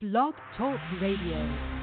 Blog Talk Radio.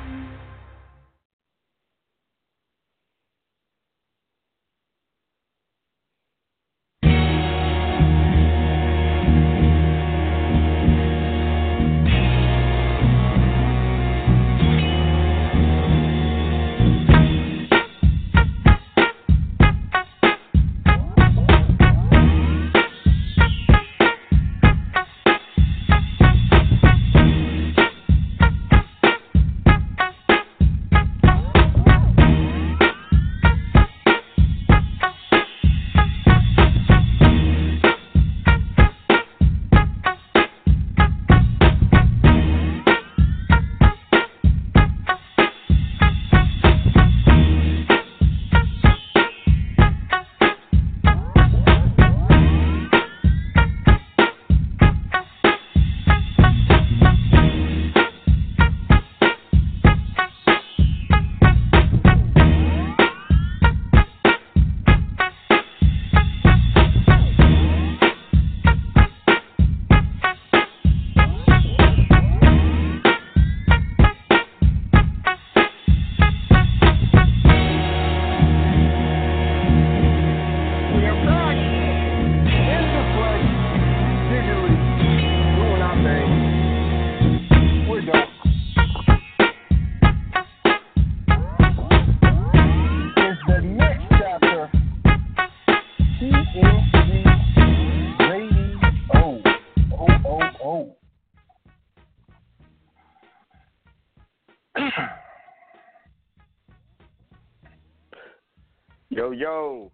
Yo.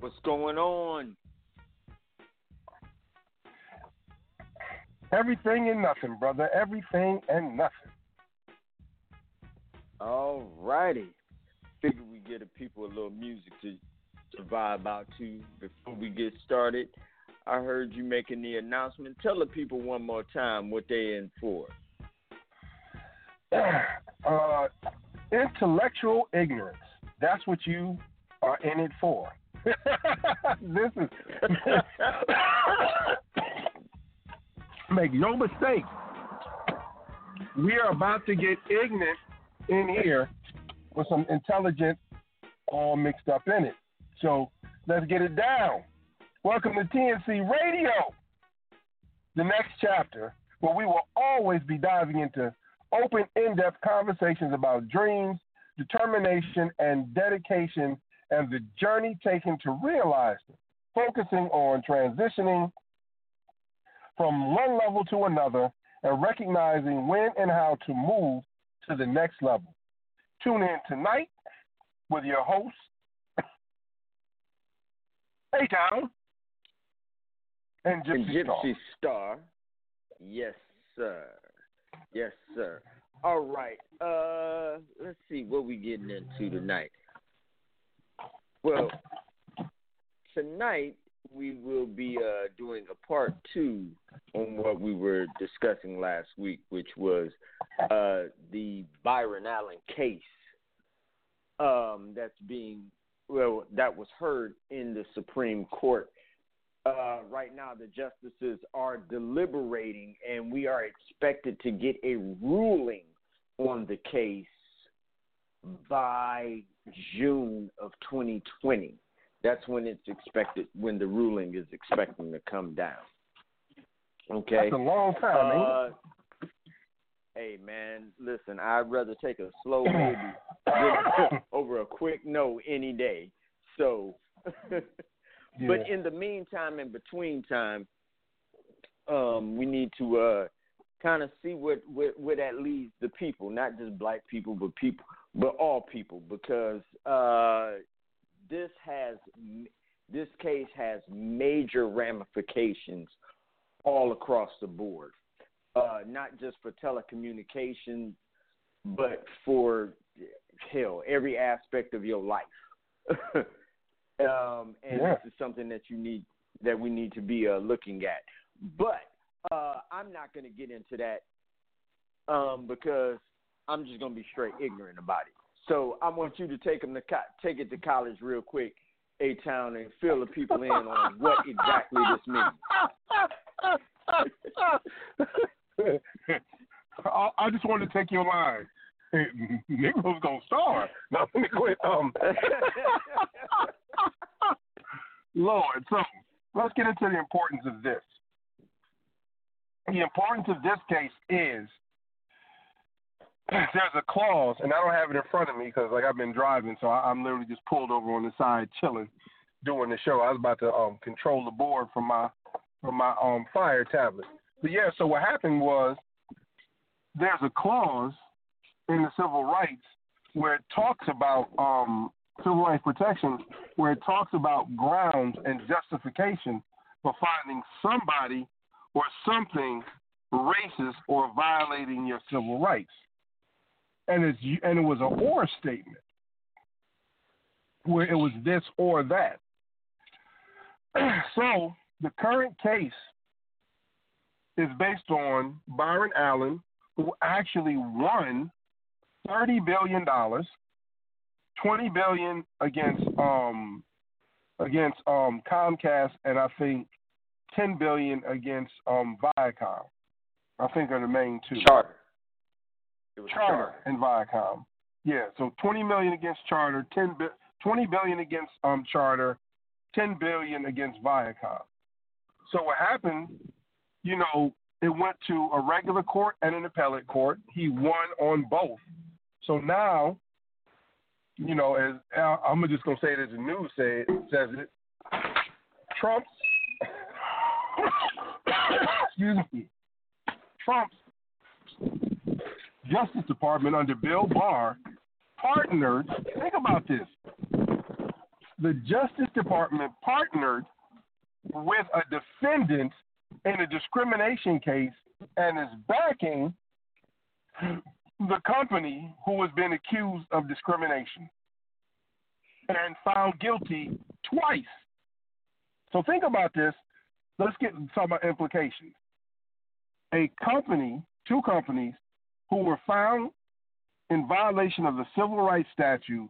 What's going on? Everything and nothing, brother. Everything and nothing. All righty. Figure we get the people a little music to, to vibe out to before we get started. I heard you making the announcement. Tell the people one more time what they're in for. uh, intellectual ignorance. That's what you are in it for. this is make no mistake. We are about to get ignorant in here with some intelligent all mixed up in it. So let's get it down. Welcome to TNC Radio, the next chapter, where we will always be diving into open, in depth conversations about dreams, determination, and dedication, and the journey taken to realize them, focusing on transitioning from one level to another and recognizing when and how to move to the next level. Tune in tonight with your host, A-Town, and And Gypsy, Starr. Gypsy Starr. Yes, sir. Yes, sir. All right. Uh let's see what we getting into tonight. Well, tonight we will be uh, doing a part two on what we were discussing last week, which was uh, the Byron Allen case um, that's being well that was heard in the Supreme Court. Uh, right now, the justices are deliberating, and we are expected to get a ruling on the case by June of 2020. That's when it's expected, when the ruling is expecting to come down. Okay. That's a long time? Uh, hey man, listen, I'd rather take a slow baby over a quick no any day. So, but in the meantime, in between time, um, we need to uh, kind of see what, what what that leads the people, not just black people, but people, but all people, because uh, this has this case has major ramifications all across the board, uh, not just for telecommunications, but for hell every aspect of your life. um, and Yeah. this is something that you need that we need to be uh, looking at. But uh, I'm not going to get into that um, because I'm just going to be straight ignorant about it. So I want you to take them to co- take it to college real quick, A Town, and fill the people in on what exactly this means. I, just wanted to take your line. Negroes gonna starve. Now let me quit. Um, Lord, so let's get into the importance of this. The importance of this case is there's a clause, and I don't have it in front of me because like I've been driving, so I, I'm literally just pulled over on the side chilling, doing the show. I was about to um, control the board from my from my um, fire tablet. But yeah, so what happened was there's a clause in the civil rights where it talks about um, civil rights protection, where it talks about grounds and justification for finding somebody or something racist or violating your civil rights. And it's and it was an or statement where it was this or that. so the current case is based on Byron Allen, who actually won thirty billion dollars, twenty billion against um against um Comcast, and I think ten billion against um Viacom. I think are the main two. Charter. Charter, Charter and Viacom. Yeah, so twenty million against Charter, 10 bi- 20 billion against um Charter, ten billion against Viacom. So what happened? You know, it went to a regular court and an appellate court. He won on both. So now, you know, as I'm just gonna say it as the news say it, says it. Trump's excuse me, Trump's Justice Department under Bill Barr partnered. Think about this. The Justice Department partnered with a defendant in a discrimination case and is backing the company who has been accused of discrimination and found guilty twice. So think about this. Let's get some implications. A company, two companies, who were found in violation of the civil rights statute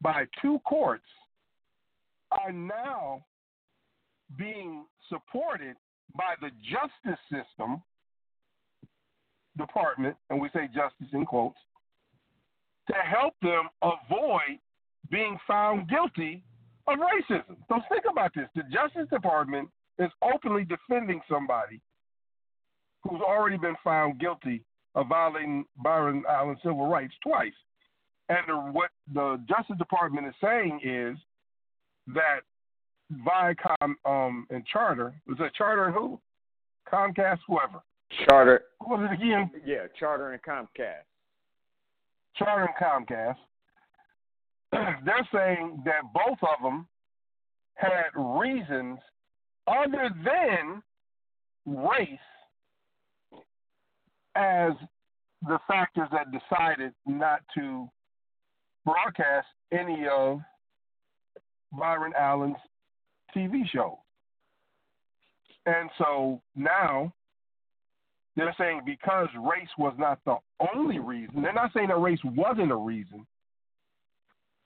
by two courts are now being supported by the justice system department, and we say justice in quotes, to help them avoid being found guilty of racism. So think about this. The Justice Department is openly defending somebody who's already been found guilty of violating Byron Allen's civil rights twice. And the, what the Justice Department is saying is that Viacom um, and Charter, was it Charter and who? Comcast, whoever. Charter. What was it again? Yeah, Charter and Comcast. Charter and Comcast. They're saying that both of them had reasons other than race as the factors that decided not to broadcast any of Byron Allen's TV show. And so now they're saying because race was not the only reason, they're not saying that race wasn't a reason,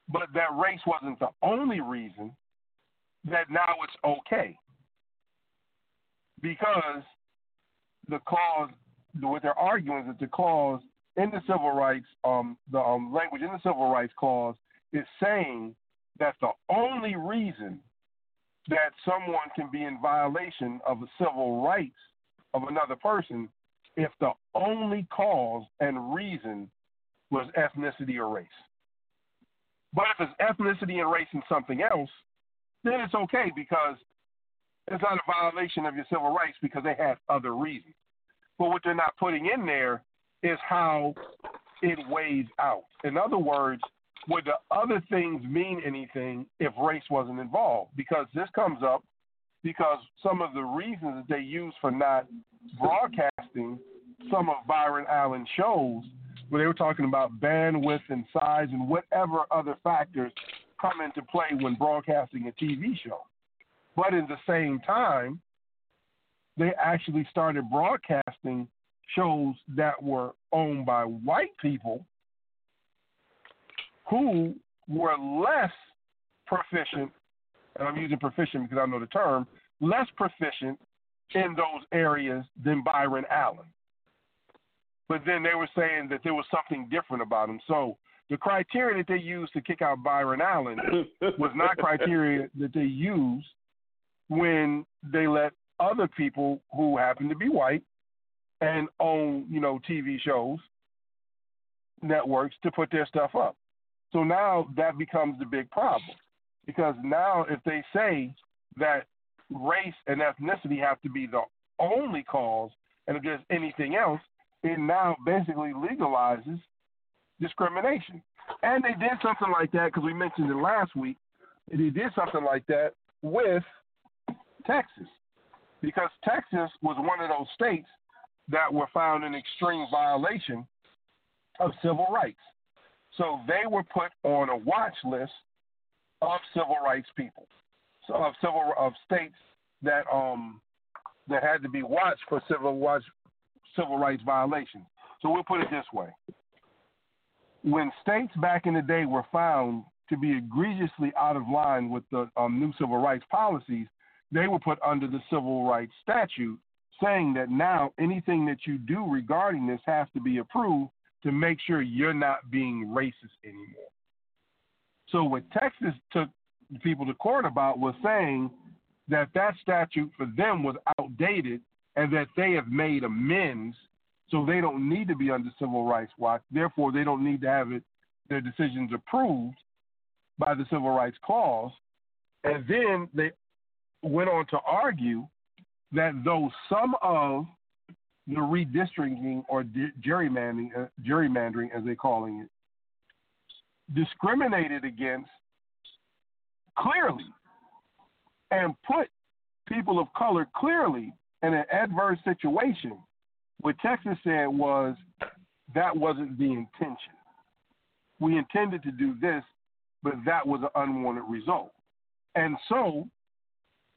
but that race wasn't the only reason, that now it's okay. Because the clause, what they're arguing is that the clause in the civil rights, um, the um, language in the civil rights clause is saying that the only reason that someone can be in violation of the civil rights of another person if the only cause and reason was ethnicity or race. But if it's ethnicity and race and something else, then it's okay because it's not a violation of your civil rights because they had other reasons. But what they're not putting in there is how it weighs out. In other words, would the other things mean anything if race wasn't involved? Because this comes up because some of the reasons that they use for not broadcasting some of Byron Allen's shows, where they were talking about bandwidth and size and whatever other factors come into play when broadcasting a TV show. But in the same time, they actually started broadcasting shows that were owned by white people who were less proficient, and I'm using proficient because I know the term, less proficient in those areas than Byron Allen. but then they were saying that there was something different about him. So the criteria that they used to kick out Byron Allen was not criteria that they used when they let other people who happen to be white and own, you know, TV shows, networks to put their stuff up. So now that becomes the big problem. Because now if they say that race and ethnicity have to be the only cause and if there's anything else, it now basically legalizes discrimination. And they did something like that because we mentioned it last week. They did something like that with Texas because Texas was one of those states that were found in extreme violation of civil rights. So they were put on a watch list of civil rights people, so of civil of states that um that had to be watched for civil watch civil rights violations. So we'll put it this way: when states back in the day were found to be egregiously out of line with the um, new civil rights policies, they were put under the civil rights statute, saying that now anything that you do regarding this has to be approved to make sure you're not being racist anymore. So what Texas took people to court about was saying that that statute for them was outdated and that they have made amends so they don't need to be under civil rights watch. Therefore, they don't need to have it their decisions approved by the civil rights clause. And then they went on to argue that though some of the redistricting or gerrymandering, uh, gerrymandering as they're calling it, discriminated against clearly and put people of color clearly in an adverse situation. What Texas said was that wasn't the intention. We intended to do this, but that was an unwanted result. And so,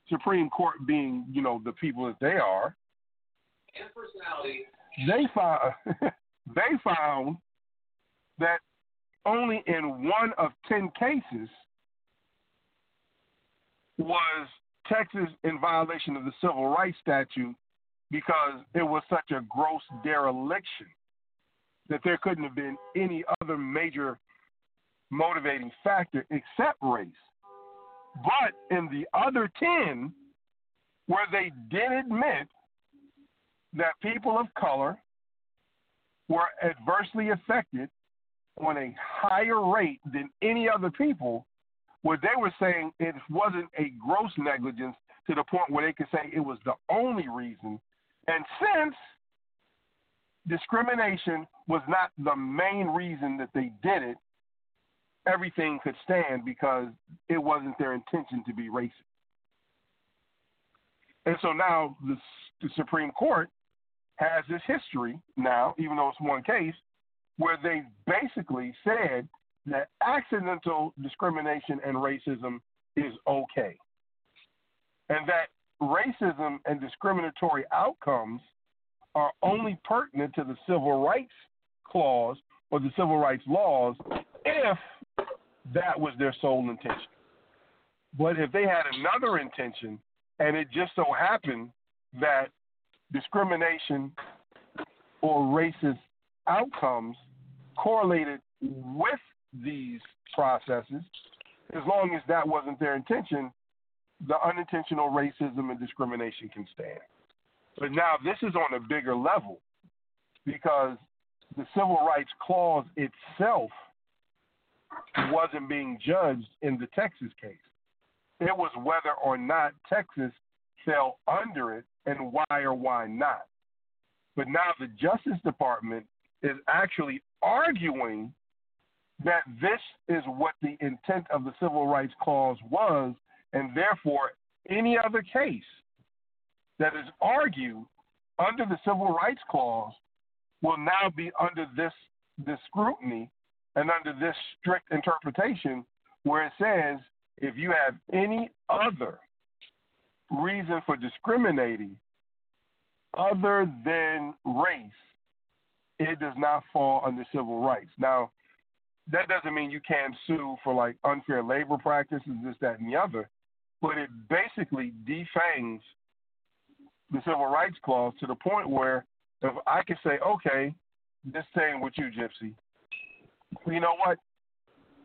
Supreme Court being, you know, the people that they are, and personality, they found they found that only in one of ten cases was Texas in violation of the civil rights statute because it was such a gross dereliction that there couldn't have been any other major motivating factor except race. But in the other 10, where they did admit that people of color were adversely affected on a higher rate than any other people, where they were saying it wasn't a gross negligence to the point where they could say it was the only reason. And since discrimination was not the main reason that they did it, everything could stand because it wasn't their intention to be racist. And so now the, the Supreme Court has this history now, even though it's one case, where they basically said that accidental discrimination and racism is okay. And that racism and discriminatory outcomes are only pertinent to the civil rights clause or the civil rights laws if that was their sole intention. But if they had another intention and it just so happened that discrimination or racist outcomes correlated with these processes, as long as that wasn't their intention, the unintentional racism and discrimination can stand. But now this is on a bigger level because the Civil Rights Clause itself wasn't being judged in the Texas case. It was whether or not Texas fell under it and why or why not. But now the Justice Department is actually arguing that this is what the intent of the Civil Rights Clause was, and therefore any other case that is argued under the Civil Rights Clause will now be under this, this scrutiny and under this strict interpretation where it says if you have any other reason for discriminating other than race, it does not fall under civil rights. Now, that doesn't mean you can't sue for like unfair labor practices, this, that, and the other, but it basically defangs the civil rights clause to the point where if I can say, okay, this thing with you, Gypsy. You know what?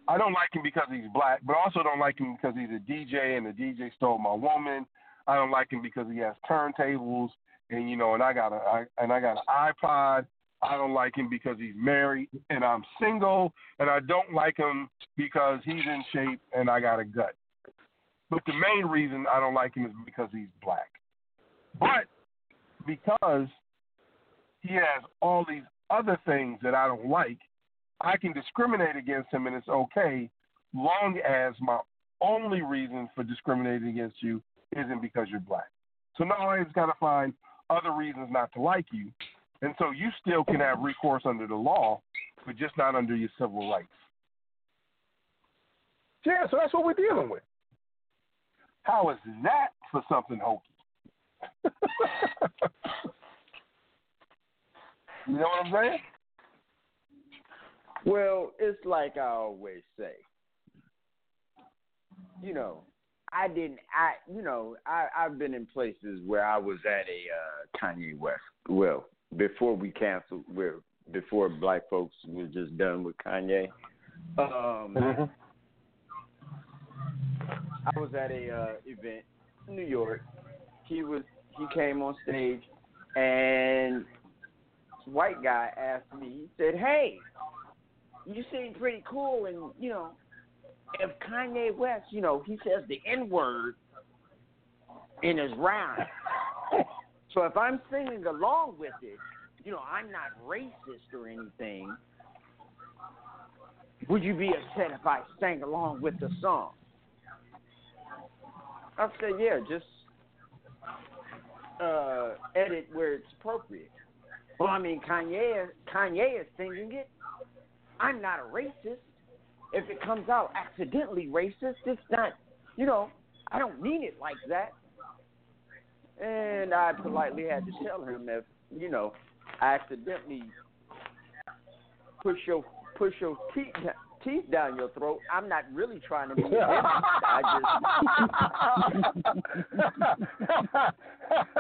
I don't like him because he's black, but I also don't like him because he's a DJ and the DJ stole my woman. I don't like him because he has turntables and you know, and I got a I, and I got an iPod. I don't like him because he's married and I'm single, and I don't like him because he's in shape and I got a gut. But the main reason I don't like him is because he's black. But because he has all these other things that I don't like, I can discriminate against him and it's okay, long as my only reason for discriminating against you isn't because you're black. So now I just got to find other reasons not to like you. And so you still can have recourse under the law, but just not under your civil rights. Yeah, so that's what we're dealing with. How is that for something hokey? you know what I'm saying? Well, it's like I always say. You know, I didn't. I you know I I've been in places where I was at a uh, Kanye West. Well, before we canceled, where before black folks were just done with Kanye. Um, mm-hmm. I was at a uh, event in New York. He was he came on stage, and white guy asked me. He said, "Hey, you seem pretty cool, and you know, if Kanye West, you know, he says the N word in his rhyme. so if I'm singing along with it, you know, I'm not racist or anything. Would you be upset if I sang along with the song? I said, yeah, just uh, edit where it's appropriate. Well, I mean, Kanye, Kanye is singing it. I'm not a racist if it comes out accidentally racist, it's not, you know, I don't mean it like that. And I politely had to tell him if, you know, I accidentally push your push your teeth teeth down your throat. I'm not really trying to be offensive. I just.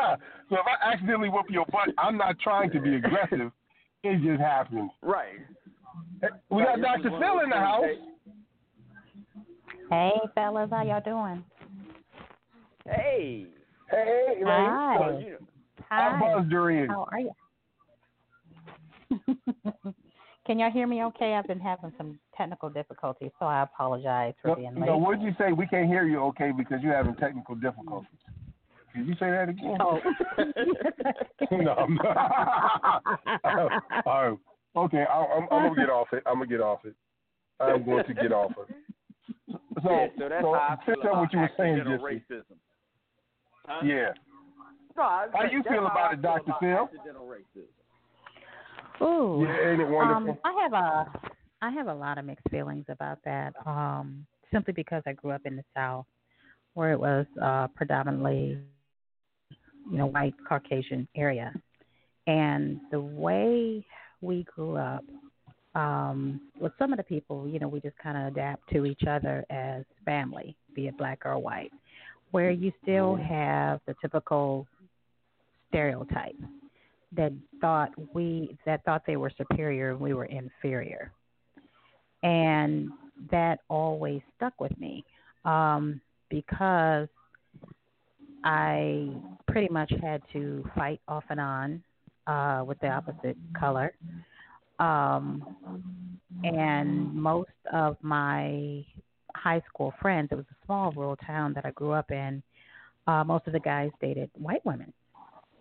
so if I accidentally whoop your butt, I'm not trying to be aggressive. It just happens. Right. We got Dr. Phil in the house. Hey, fellas, how y'all doing? Hey. Hey, Hi. Well, you know, Hi. I buzzed her. How are you? Can y'all hear me okay? I've been having some technical difficulties, so I apologize for No, being no, what'd you say? We can't hear you okay because you're having technical difficulties. Did you say that again? Oh. no, I'm not. Oh, all right. Okay, I, I'm, I'm gonna get off it. I'm gonna get off it. I'm going to get off it. So, yeah, so that's so how I feel finish up about what you were saying, accidental Gypsy. racism. Huh? Yeah. No, I How saying you feel about I it, Dr. Phil? Ooh. Yeah, ain't it wonderful? Um, I have a I have a lot of mixed feelings about that. Um, simply because I grew up in the South, where it was uh, predominantly, you know, white Caucasian area, and the way we grew up um, with some of the people, you know, we just kind of adapt to each other as family, be it black or white, where you still have the typical stereotype that thought we that thought they were superior and we were inferior. And that always stuck with me um because i pretty much had to fight off and on uh with the opposite color um and most of my high school friends it was a small rural town that i grew up in uh most of the guys dated white women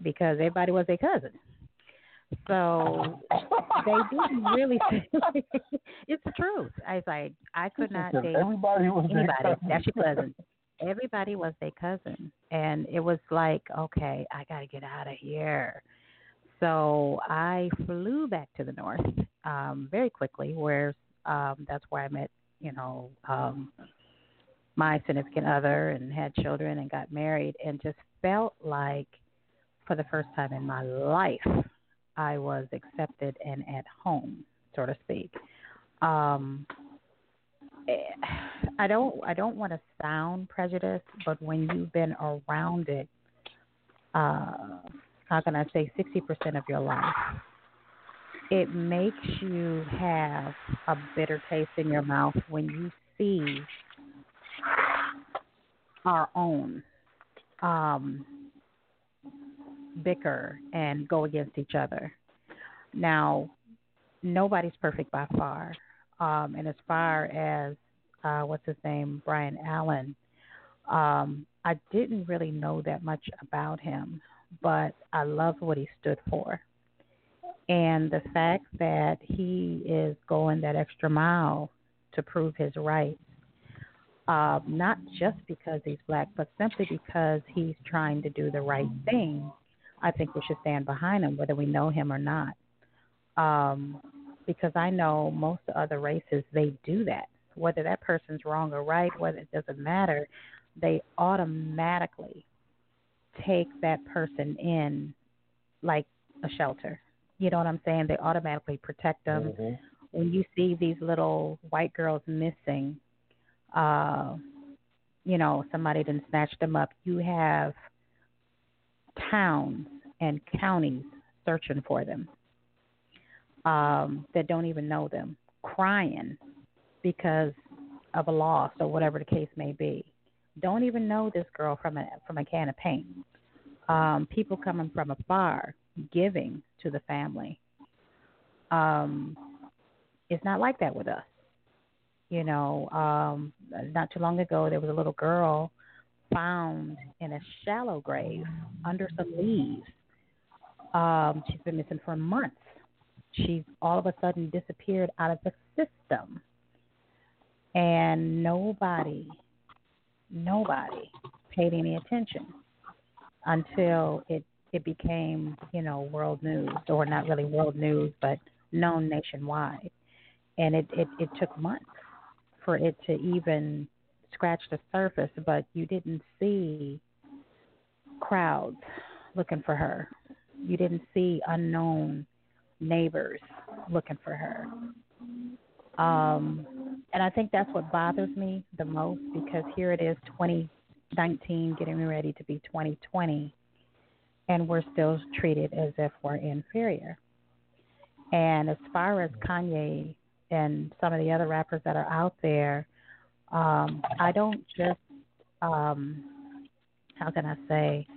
because everybody was their cousin. So they didn't really. it's the truth. I was like, I could not date Everybody was anybody. That's your cousin. Everybody was their cousin, and it was like, okay, I got to get out of here. So I flew back to the north um, very quickly, where um, that's where I met, you know, um, my significant other, and had children, and got married, and just felt like for the first time in my life, I was accepted and at home, so to speak. Um, eh, I don't I don't want to sound prejudiced, but when you've been around it, uh, how can I say, sixty percent of your life, it makes you have a bitter taste in your mouth when you see our own um, bicker and go against each other. Now, nobody's perfect by far. Um, and as far as uh, what's his name, Brian Allen, um, I didn't really know that much about him, but I loved what he stood for. And the fact that he is going that extra mile to prove his rights, uh, not just because he's black, but simply because he's trying to do the right thing, I think we should stand behind him, whether we know him or not. Um, because I know most other races, they do that. Whether that person's wrong or right, whether it doesn't matter, they automatically take that person in like a shelter. You know what I'm saying? They automatically protect them. Mm-hmm. When you see these little white girls missing, uh, you know, somebody didn't snatch them up. You have towns and counties searching for them um, that don't even know them, crying because of a loss or whatever the case may be. Don't even know this girl from a from a can of paint. Um, people coming from afar giving to the family. Um, it's not like that with us. You know, um, not too long ago there was a little girl found in a shallow grave under some leaves. Um, she's been missing for months. She's all of a sudden disappeared out of the system. And nobody, nobody paid any attention until it it became, you know, world news, or not really world news, but known nationwide. And it, it, it took months for it to even scratch the surface, but you didn't see crowds looking for her. You didn't see unknown neighbors looking for her. Um, and I think that's what bothers me the most because here it is 2019 getting ready to be 2020 and we're still treated as if we're inferior. And as far as Kanye and some of the other rappers that are out there, um, I don't just, um, how can I say,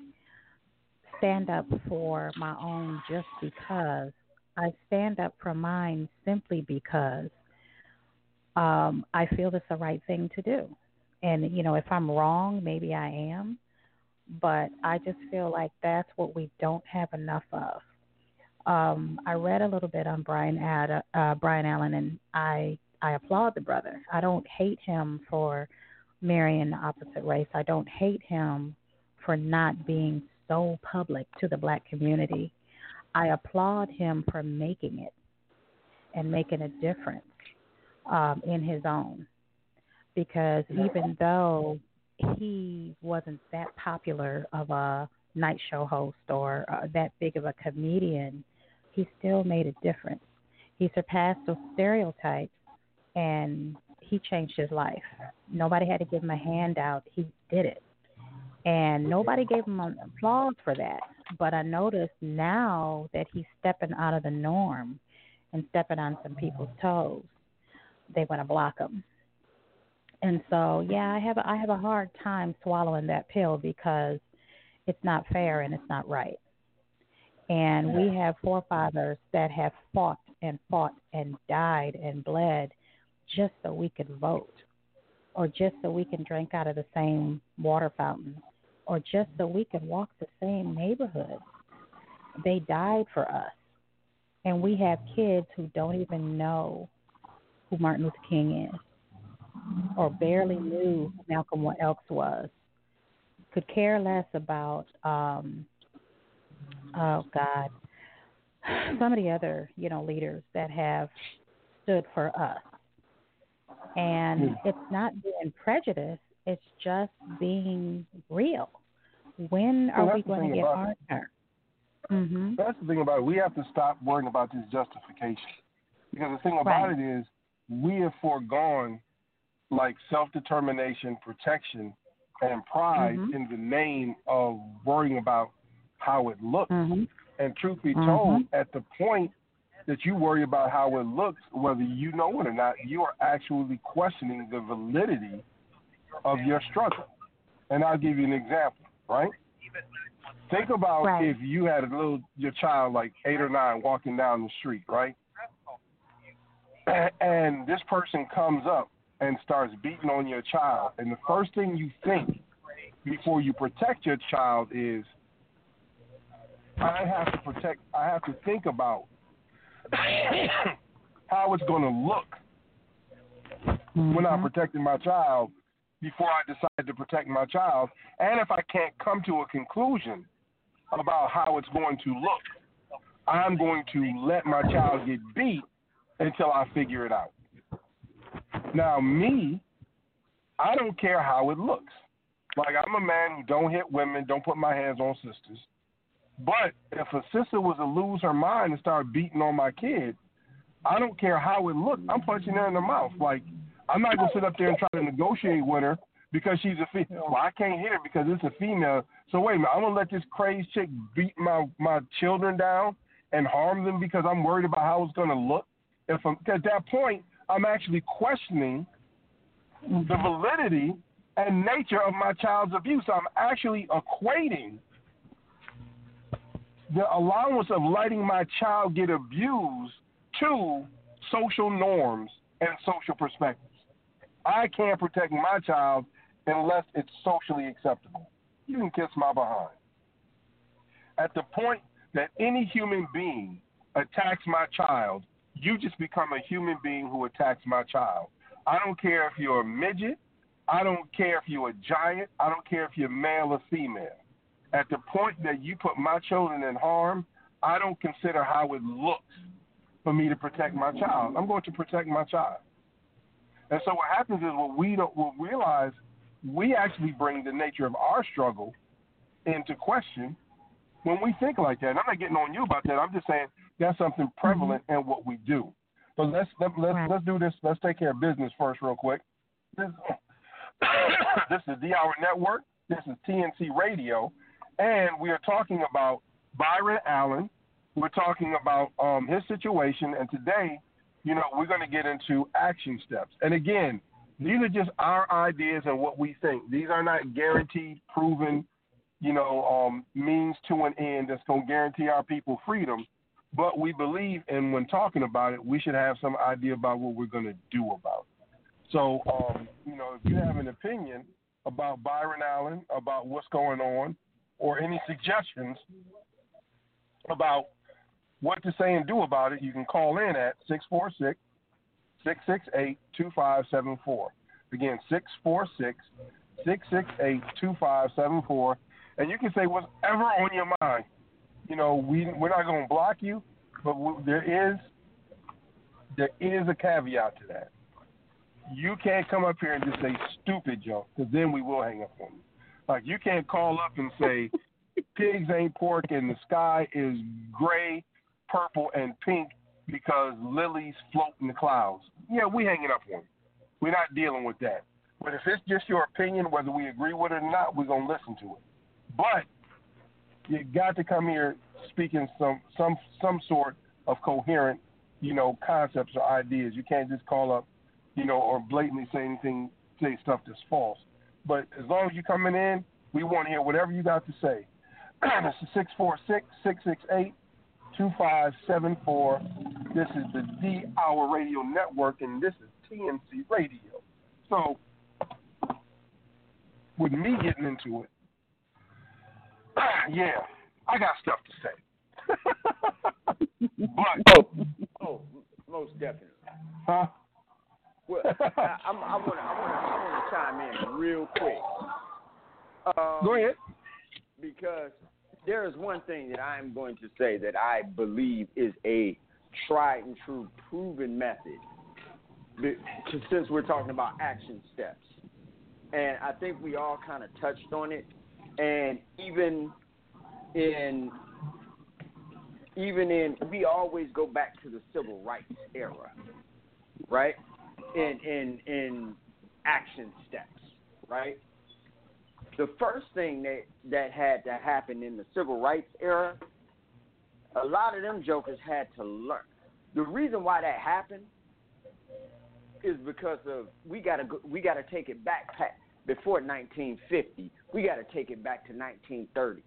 stand up for my own just because. I stand up for mine simply because um, I feel it's the right thing to do. And, you know, if I'm wrong, maybe I am but I just feel like that's what we don't have enough of. Um, I read a little bit on Brian Ad, uh, Brian Allen, and I I applaud the brother. I don't hate him for marrying the opposite race. I don't hate him for not being so public to the black community. I applaud him for making it and making a difference um, in his own. Because even though he wasn't that popular of a night show host or uh, that big of a comedian, he still made a difference. He surpassed those stereotypes and he changed his life. Nobody had to give him a handout. He did it. And nobody gave him applause for that. But I noticed now that he's stepping out of the norm and stepping on some people's toes, they want to block them. and so yeah, I have I have a hard time swallowing that pill because it's not fair and it's not right. And we have forefathers that have fought and fought and died and bled just so we could vote, or just so we can drink out of the same water fountain, or just so we can walk the same neighborhood. They died for us. And we have kids who don't even know who Martin Luther King is or barely knew who Malcolm X was, could care less about, um, oh God, some of the other, you know, leaders that have stood for us. And mm. it's not being prejudiced, it's just being real. When are well, we going to get our turn? Mm-hmm. That's the thing about it. We have to stop worrying about this justification. Because the thing about right. it is, we have foregone like self determination, protection, and pride mm-hmm. in the name of worrying about how it looks. Mm-hmm. And truth be mm-hmm. told, at the point that you worry about how it looks, whether you know it or not, you are actually questioning the validity of your struggle. And I'll give you an example, right? Think about Right. if you had a little your child like eight or nine walking down the street, right? And this person comes up and starts beating on your child, and the first thing you think before you protect your child is, I have to protect. I have to think about how it's going to look when I'm mm-hmm. protecting my child before I decide to protect my child, and if I can't come to a conclusion about how it's going to look, I'm going to let my child get beat until I figure it out. Now, me, I don't care how it looks. Like I'm a man who don't hit women, don't put my hands on sisters. But if a sister was to lose her mind and start beating on my kid, I don't care how it looked. I'm punching her in the mouth. Like I'm not gonna sit up there and try to negotiate with her because she's a female. Well, I can't hit her because it's a female. So wait a minute, I'm gonna let this crazy chick beat my my children down and harm them because I'm worried about how it's gonna look. If I'm, at that point, I'm actually questioning the validity and nature of my child's abuse. I'm actually equating the allowance of letting my child get abused to social norms and social perspectives. I can't protect my child unless it's socially acceptable. You can kiss my behind. At the point that any human being attacks my child, you just become a human being who attacks my child. I don't care if you're a midget. I don't care if you're a giant. I don't care if you're male or female. At the point that you put my children in harm, I don't consider how it looks for me to protect my child. I'm going to protect my child. And so what happens is what we don't we'll realize we actually bring the nature of our struggle into question when we think like that. And I'm not getting on you about that. I'm just saying that's something prevalent in what we do. So let's let, let's Right. let's do this. Let's take care of business first, real quick. This, this is the Hour Network. This is TNC Radio, and we are talking about Byron Allen. We're talking about um, his situation, and today, you know, we're going to get into action steps. And again, these are just our ideas and what we think. These are not guaranteed, proven, you know, um, means to an end that's going to guarantee our people freedom. But we believe, and when talking about it, we should have some idea about what we're going to do about it. So, um, you know, if you have an opinion about Byron Allen, about what's going on, or any suggestions about what to say and do about it, you can call in at 646 668 2574. Again, 646 668 2574. And you can say whatever on your mind. You know, we, we're not going to block you, but we, there is there is a caveat to that. You can't come up here and just say stupid junk, because then we will hang up on you. Like you can't call up and say pigs ain't pork and the sky is gray, purple, and pink because lilies float in the clouds. Yeah, we hanging up on you. We're not dealing with that. But if it's just your opinion, whether we agree with it or not, we're gonna listen to it. But you got to come here speaking some some some sort of coherent, you know, concepts or ideas. You can't just call up, you know, or blatantly say anything, say stuff that's false. But as long as you're coming in, we want to hear whatever you got to say. this is 646 668 2574. This is the D Hour Radio Network, and this is TNC Radio. So, with me getting into it, yeah, I got stuff to say. but, Oh, oh, most definitely. huh? Well, I, I'm, I want to, I want to, I want to chime in real quick. Um, Go ahead. because there is one thing that I am going to say that I believe is a tried and true proven method. Since we're talking about action steps, and I think we all kind of touched on it, and even in even in we always go back to the civil rights era, right? In in in action steps, right? the first thing that that had to happen in the civil rights era, a lot of them jokers had to learn. The reason why that happened is because of we gotta go, we gotta take it back before 1950. We gotta take it back to 1930,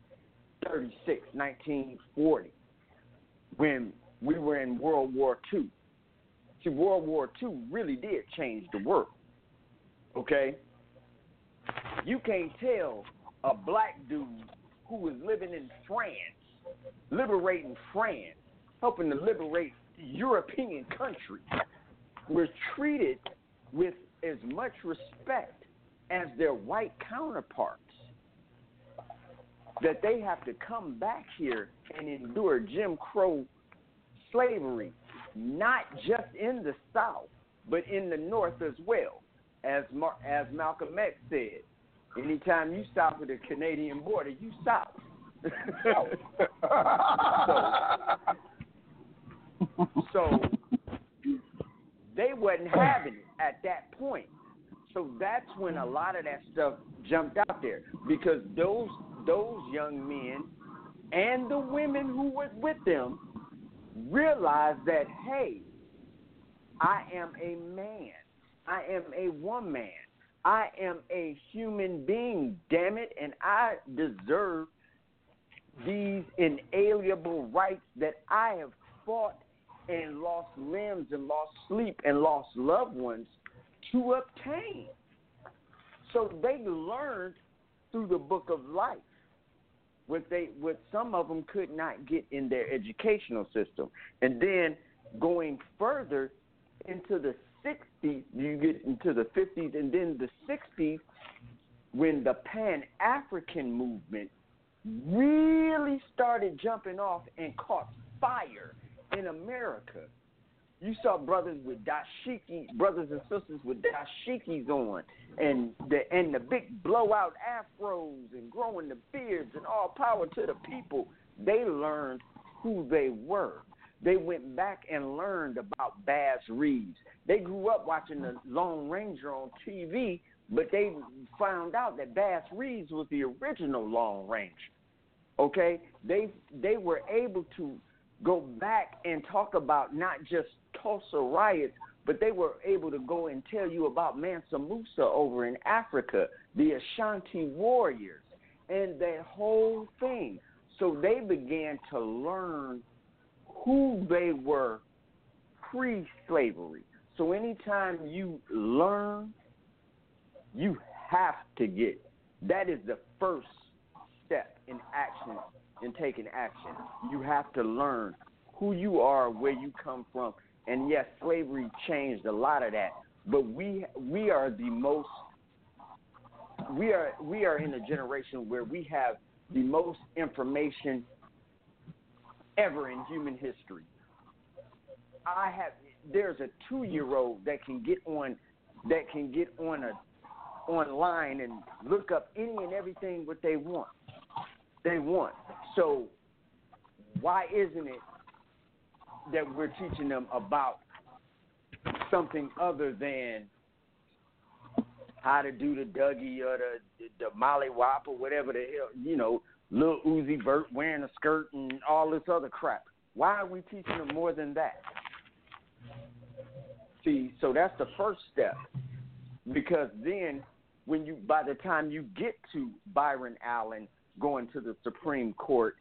36, 1940, when we were in World War II. See, World War II really did change the world. Okay, you can't tell a black dude who was living in France, liberating France, helping to liberate European countries, was treated with as much respect as their white counterparts. That they have to come back here and endure Jim Crow slavery, not just in the South, but in the North as well. As Mar- as Malcolm X said, anytime you stop at the Canadian border, you stop. so, so they wasn't having it at that point. So that's when a lot of that stuff jumped out there because those those young men and the women who was with them realized that hey, I am a man. I am a woman. I am a human being, damn it, and I deserve these inalienable rights that I have fought and lost limbs and lost sleep and lost loved ones to obtain. So they learned through the book of life what they what some of them could not get in their educational system. And then going further into the 60s, you get into the 50s and then the 60s when the Pan African movement really started jumping off and caught fire in America. You saw brothers with dashiki, brothers and sisters with dashikis on, and the and the big blowout afros and growing the beards and all power to the people. They learned who they were. They went back and learned about Bass Reeves. They grew up watching the Lone Ranger on TV, but they found out that Bass Reeves was the original Lone Ranger. Okay, they they were able to go back and talk about not just Tulsa riots, but they were able to go and tell you about Mansa Musa over in Africa, the Ashanti warriors, and that whole thing. So they began to learn who they were pre slavery. So anytime you learn, you have to get. That is the first step in action in taking action. You have to learn who you are, where you come from. And yes, slavery changed a lot of that. But we we are the most we are we are in a generation where we have the most information ever in human history. I have there's a two year old that can get on that can get on a online and look up any and everything what they want. They want. So why isn't it that we're teaching them about something other than how to do the Dougie or the the, the Molly Wop or whatever the hell you know, Lil Uzi Vert wearing a skirt and all this other crap. Why are we teaching them more than that? See, so that's the first step. Because then when you by the time you get to Byron Allen going to the Supreme Court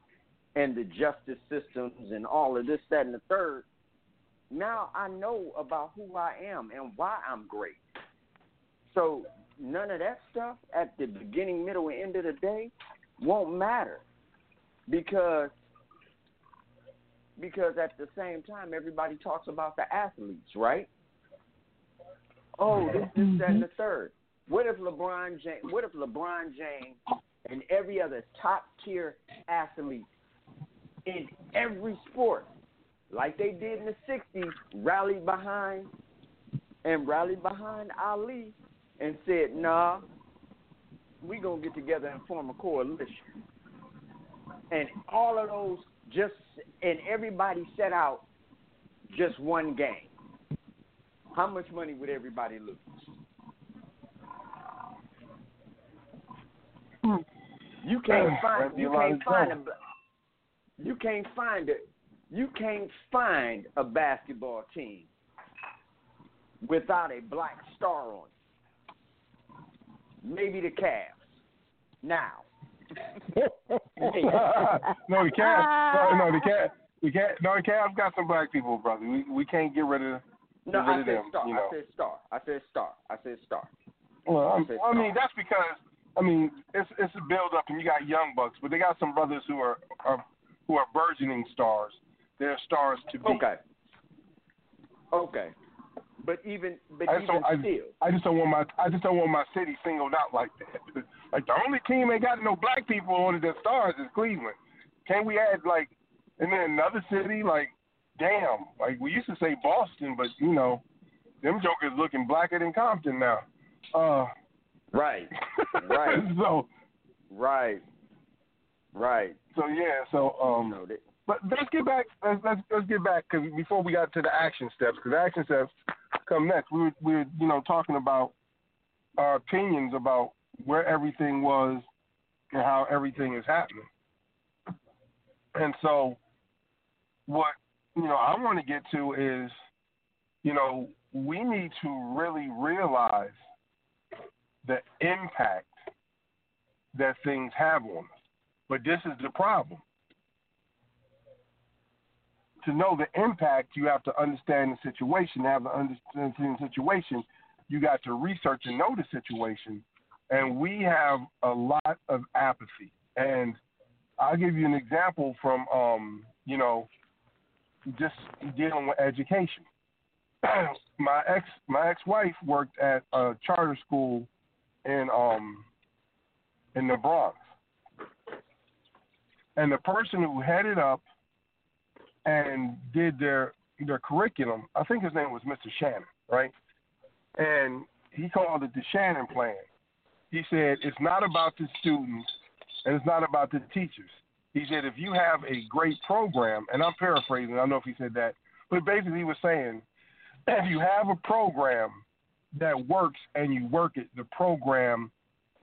and the justice systems and all of this, that, and the third, now I know about who I am and why I'm great. So none of that stuff at the beginning, middle, and end of the day won't matter because because at the same time everybody talks about the athletes, right? Oh, this, this, that, and the third. What if LeBron James? What if LeBron James and every other top tier athlete in every sport, like they did in the '60s, rallied behind and rallied behind Ali and said, "Nah, we're gonna get together and form a coalition." And all of those just and everybody set out just one game. How much money would everybody lose? Hmm. You can't find you can't find a you can't find it. you can't find a basketball team without a black star on it. Maybe the Cavs. Now. no, the Cavs. No, ah. no, the Cavs. We can't. No, the Cavs got some black people, brother. We we can't get rid of. No, get rid I of said them, star. You know. I said star. I said star. I said star. Well, I'm, said I mean that's because I mean it's it's a build up, and you got young bucks, but they got some brothers who are, are who are burgeoning stars. They're stars to be. Okay. Okay. But even but I just even. I, still. I just don't want my I just don't want my city singled out like that. Like the only team ain't got no black people on it that stars is Cleveland. Can we add like, and then another city like, damn, like we used to say Boston, but you know, them jokers looking blacker than Compton now. Uh, Right. Right. so Right. Right. so yeah. So um. They, But let's get back. Let's let's, let's get back because before we got to the action steps, because action steps come next. We were we were you know talking about our opinions about where everything was and how everything is happening. And so, what you know I want to get to is, you know, we need to really realize the impact that things have on us. But this is the problem to know the impact, you have to understand the situation. To have to understand the situation, you got to research and know the situation. And we have a lot of apathy. And I'll give you an example from, um, you know, just dealing with education. my ex, my ex-wife worked at a charter school in, um, in the Bronx, and the person who headed up and did their their curriculum. I think his name was Mr. Shannon, right? And he called it the Shannon Plan. He said it's not about the students and it's not about the teachers. He said if you have a great program, and I'm paraphrasing, I don't know if he said that, but basically he was saying if you have a program that works and you work it, the program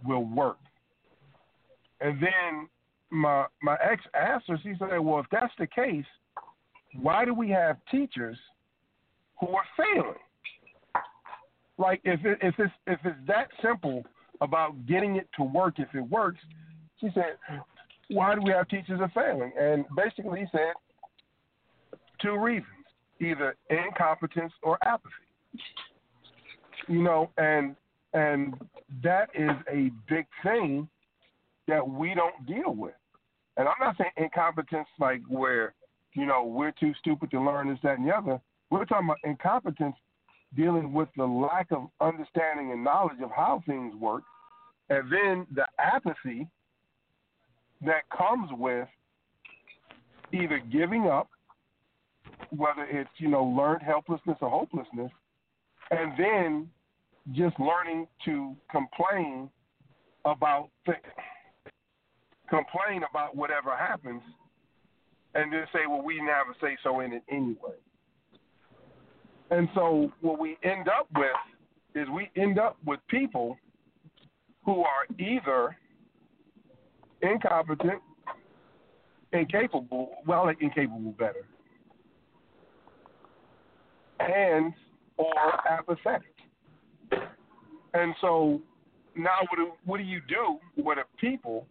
will work. And then my my ex asked her, he said, Well, if that's the case, why do we have teachers who are failing? Like if it, if it's if it's that simple about getting it to work, if it works, she said, why do we have teachers are failing? And basically, he said two reasons: either incompetence or apathy. You know, and and that is a big thing that we don't deal with. And I'm not saying incompetence like where you know, we're too stupid to learn this, that, and the other. We're talking about incompetence dealing with the lack of understanding and knowledge of how things work, and then the apathy that comes with either giving up, whether it's, you know, learned helplessness or hopelessness, and then just learning to complain about th- complain about whatever happens and then say, well, we never say so in it anyway. And so what we end up with is we end up with people who are either incompetent, incapable, well, incapable better, and or apathetic. And so now what do, what do you do with a people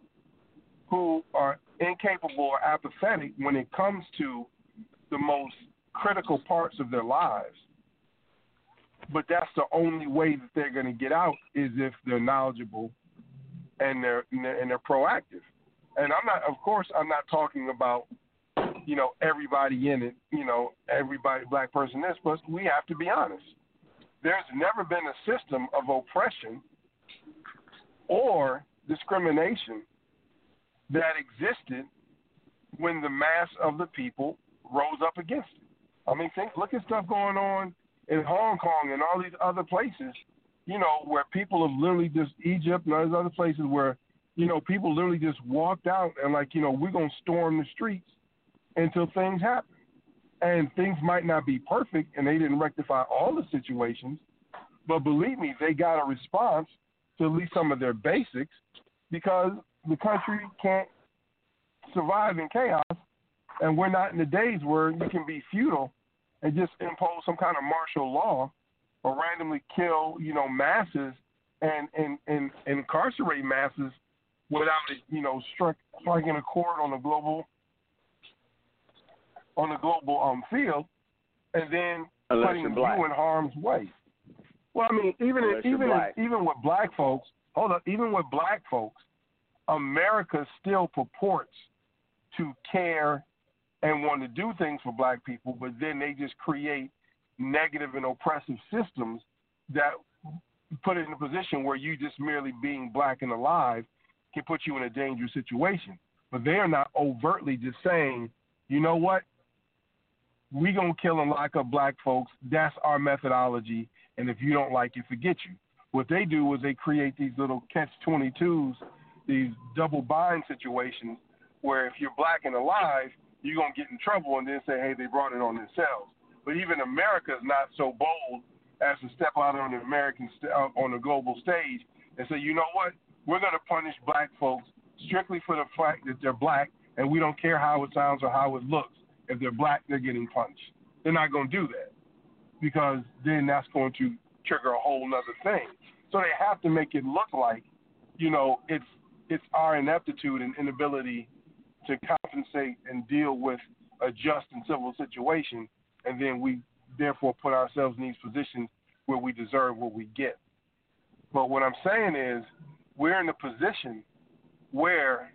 who are incapable or apathetic when it comes to the most critical parts of their lives. But that's the only way that they're going to get out is if they're knowledgeable and they're and they're, and they're proactive. And I'm not, of course, I'm not talking about you know everybody in it, you know everybody black person this, but we have to be honest. There's never been a system of oppression or discrimination that existed when the mass of the people rose up against it. I mean, think, look at stuff going on in Hong Kong and all these other places, you know, where people have literally just Egypt and all these other places where, you know, people literally just walked out and like, you know, we're gonna storm the streets until things happen. And things might not be perfect and they didn't rectify all the situations, but believe me, they got a response to at least some of their basics because the country can't survive in chaos and we're not in the days where you can be feudal and just impose some kind of martial law or randomly kill, you know, masses and and and, incarcerate masses without you know, strik- striking a chord on the global on the global um field, and then putting you're you black. in harm's way. Well, I mean, even even black. even with black folks, hold up, even with black folks, America still purports to care and want to do things for black people, but then they just create negative and oppressive systems that put it in a position where you just merely being black and alive can put you in a dangerous situation. But they are not overtly just saying, you know what, we gonna kill and lock up black folks. That's our methodology, and if you don't like it, forget you. What they do is they create these little catch twenty twos, these double bind situations, where if you're black and alive, you're gonna get in trouble and then say, hey, they brought it on themselves. But even America is not so bold as to step out on the American st- uh, on the global stage and say, you know what, we're gonna punish black folks strictly for the fact that they're black, and we don't care how it sounds or how it looks. If they're black, they're getting punched. They're not going to do that because then that's going to trigger a whole other thing. So they have to make it look like, you know, it's it's our ineptitude and inability to compensate and deal with a just and civil situation, and then we therefore put ourselves in these positions where we deserve what we get. But what I'm saying is, we're in a position where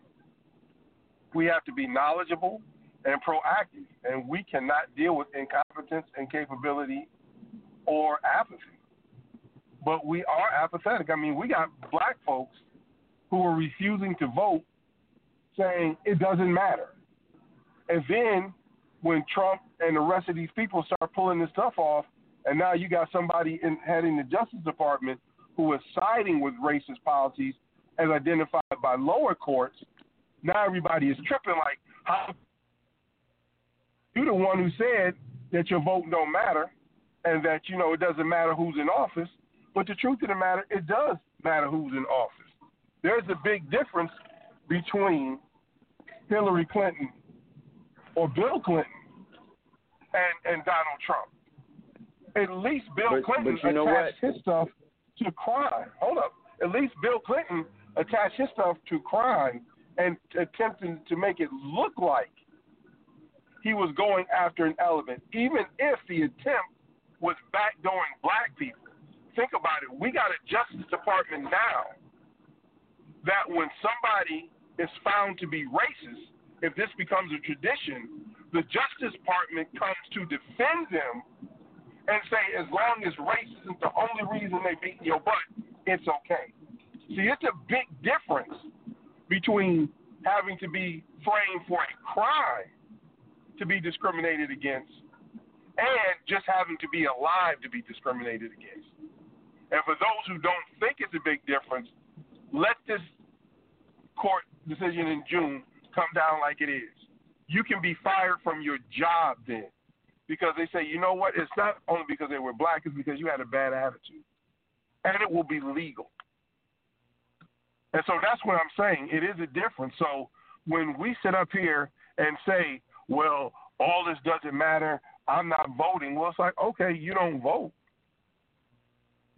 we have to be knowledgeable and proactive, and we cannot deal with incompetence, incapability, or apathy. But we are apathetic. I mean, we got black folks who are refusing to vote, saying it doesn't matter. And then when Trump and the rest of these people start pulling this stuff off, and now you got somebody in heading the Justice Department who is siding with racist policies as identified by lower courts, now everybody is tripping like, how you're the one who said that your vote don't matter and that, you know, it doesn't matter who's in office. But the truth of the matter, it does matter who's in office. There's a big difference between Hillary Clinton or Bill Clinton and, and Donald Trump. At least Bill But- Clinton but you know attached his stuff to crime. Hold up. At least Bill Clinton attached his stuff to crime and attempting to make it look like he was going after an element, even if the attempt was backdooring black people. Think about it. We got a Justice Department now that when somebody is found to be racist, if this becomes a tradition, the Justice Department comes to defend them and say, as long as race isn't the only reason they beat your butt, it's okay. See, it's a big difference between having to be framed for a crime to be discriminated against and just having to be alive to be discriminated against. And for those who don't think it's a big difference, let this court decision in June come down like it is. You can be fired from your job then because they say, you know what, it's not only because they were black, it's because you had a bad attitude. And it will be legal. And so that's what I'm saying. It is a difference. So when we sit up here and say, well, all this doesn't matter, I'm not voting, well, it's like, okay, you don't vote.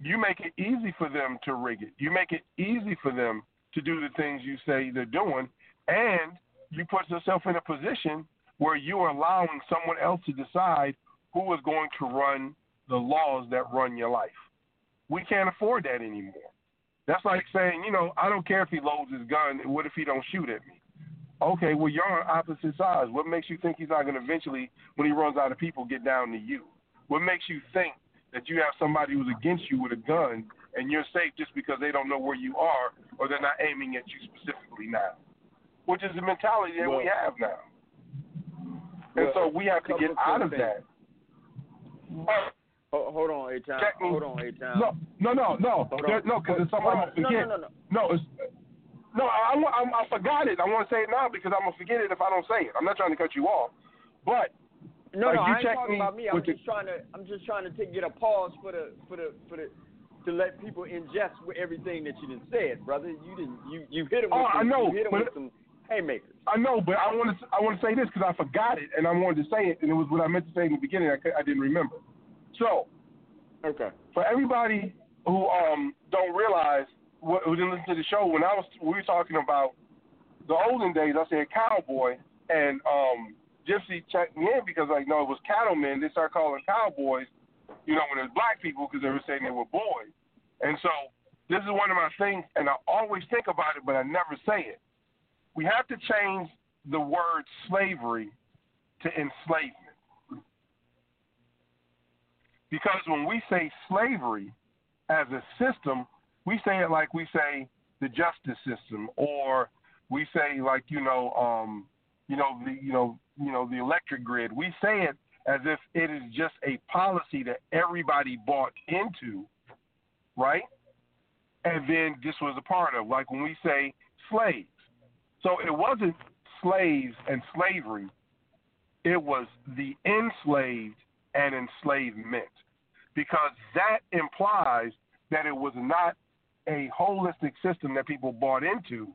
You make it easy for them to rig it. You make it easy for them to do the things you say they're doing, and you put yourself in a position where you are allowing someone else to decide who is going to run the laws that run your life. We can't afford that anymore. That's like saying, you know, I don't care if he loads his gun. What if he don't shoot at me? Okay, well, you're on opposite sides. What makes you think he's not going to eventually, when he runs out of people, get down to you? What makes you think that you have somebody who's against you with a gun and you're safe just because they don't know where you are or they're not aiming at you specifically now? Which is the mentality that we have now. And so we have to get out of things. that. But Hold on, A me. Hold on, A-Town. no, no, no, no, There- no, because it's something I'm gonna No, forget. no, no, no. No, it's no. I, I, I, forgot it. I want to say it now because I'm gonna forget it if I don't say it. I'm not trying to cut you off, but No, Like, no, you I ain't talking me about me. I'm with the- just trying to. I'm just trying to take, get a pause for the for the for the to let people ingest with everything that you done said, brother. You didn't. You you hit him. Oh, with some, I know, You hit him but- with some haymakers. I know, but I want to I want to say this because I forgot it and I wanted to say it, and it was what I meant to say in the beginning. I, I didn't remember. So, okay, for everybody who um don't realize who didn't listen to the show when I was we were talking about the olden days, I said cowboy, and um Gypsy checked me in because like no, it was cattlemen. They started calling cowboys, you know, when it was black people because they were saying they were boys, and so this is one of my things, and I always think about it, but I never say it. We have to change the word slavery to enslavement. Because when we say slavery as a system, we say it like we say the justice system, or we say like you know, um, you know the you know you know the electric grid. We say it as if it is just a policy that everybody bought into, right? and then this was a part of, like when we say slaves. So it wasn't slaves and slavery, it was the enslaved and enslavement, because that implies that it was not a holistic system that people bought into,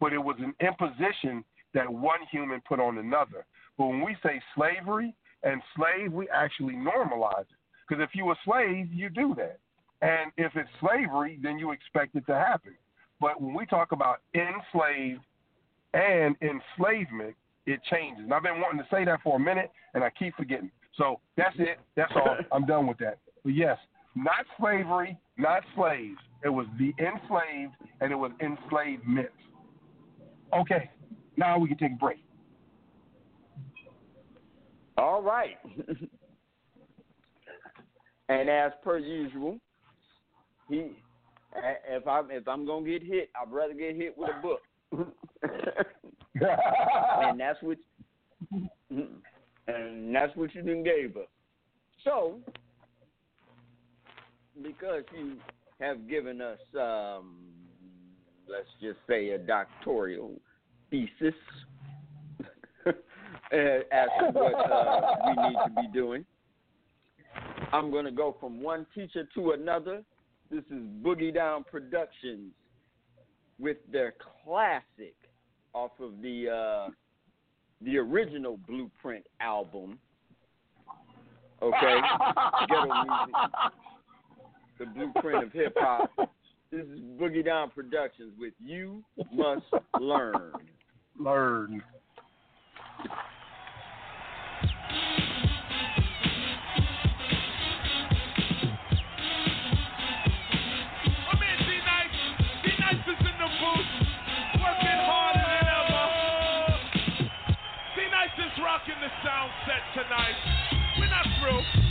but it was an imposition that one human put on another. But when we say slavery and slave, we actually normalize it. Because if you were a slave, you do that. And if it's slavery, then you expect it to happen. But when we talk about enslaved and enslavement, it changes. And I've been wanting to say that for a minute, and I keep forgetting. So that's it. That's all. I'm done with that. But yes, not slavery, not slaves. It was the enslaved, and it was enslavement. Okay, now we can take a break. All right. and as per usual, he if I'm if I'm gonna get hit, I'd rather get hit with a book. and that's what and that's what you done gave us. So because you have given us um let's just say a doctoral thesis as to what uh, we need to be doing. I'm going to go from one teacher to another this is Boogie Down Productions with their classic off of the uh, the original Blueprint album. Okay, ghetto music, the Blueprint of hip hop. This is Boogie Down Productions with You Must Learn. Learn. I mean, see nice! Be nicest in the booth. Working harder. Be nice is rocking the sound set tonight. We're not through.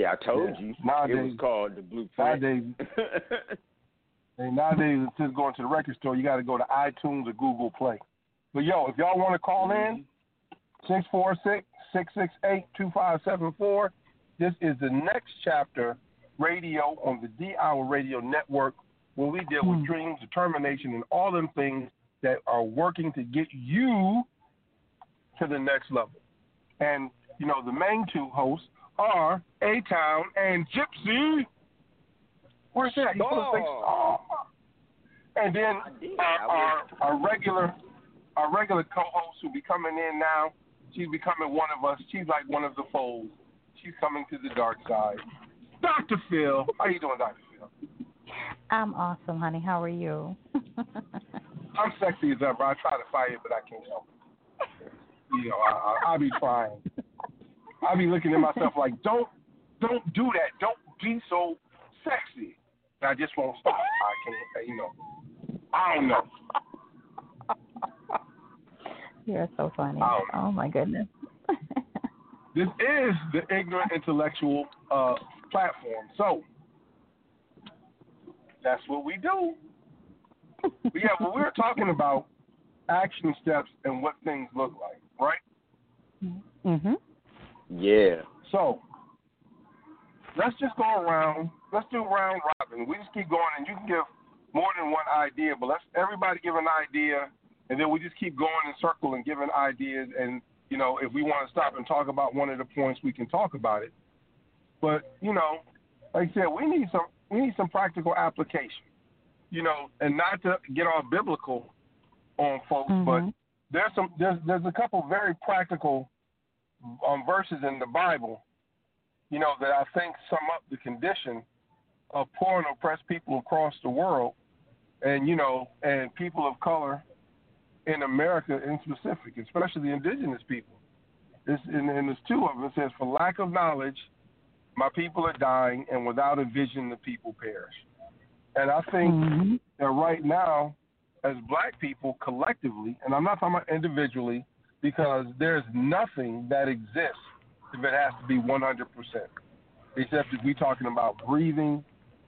See, I told Yeah. you Nowadays- it was called the Blueprint. Nowadays, and nowadays, instead of going to the record store, you got to go to iTunes or Google Play. But yo, if y'all want to call mm-hmm. in, six four six six six eight two five seven four. This is the next chapter radio on the D Hour Radio Network, where we deal with hmm. dreams, determination, and all them things that are working to get you to the next level. And you know, the main two hosts are A-Town and Gypsy. Where's that? You put a face- Oh. oh. And then I our, uh, our, our regular our regular co-host who be coming in now. She's becoming one of us. She's like one of the foes. She's coming to the dark side. Dr. Phil, how you doing, Dr. Phil? I'm awesome, honey. How are you? I'm sexy as ever. I try to fight it, but I can't help it. You know, I, I, I be trying. I be looking at myself like, don't, don't do that. Don't be so sexy. And I just won't stop. I can't. You know, I don't know. You're so funny. Oh. Oh my goodness. This is the ignorant intellectual uh, platform. So that's what we do. But yeah, well, we're talking about action steps and what things look like, right? mhm. Yeah. So let's just go around. Let's do round robin. We just keep going, and you can give more than one idea, but let's everybody give an idea, and then we just keep going in circle and giving ideas. And you know, if we want to stop and talk about one of the points, we can talk about it. But you know, like I said, we need some we need some practical application. You know, and not to get all biblical on folks, but Mhm. there's some there's there's a couple very practical um, verses in the Bible, you know, that I think sum up the condition of poor and oppressed people across the world, and you know, and people of color in America in specific, especially the indigenous people. It's, and, and there's two of them. It says, "For lack of knowledge, my people are dying, and without a vision, the people perish." And I think Mhm. that right now, as black people collectively, and I'm not talking about individually, because there's nothing that exists if it has to be 100%, except if we're talking about breathing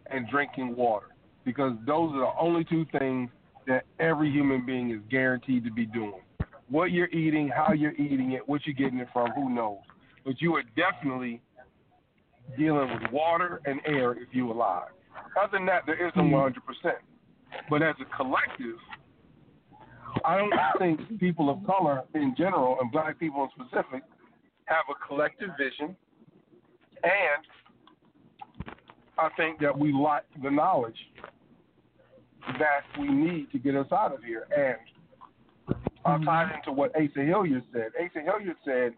and drinking water, because those are the only two things that every human being is guaranteed to be doing. What you're eating, how you're eating it, what you're getting it from, who knows? But you are definitely dealing with water and air if you're alive. Other than that, there isn't hmm. 100%. But as a collective, I don't think people of color in general and black people in specific have a collective vision. And I think that we lack the knowledge that we need to get us out of here. And I'll tie it into what Asa Hilliard said. Asa Hilliard said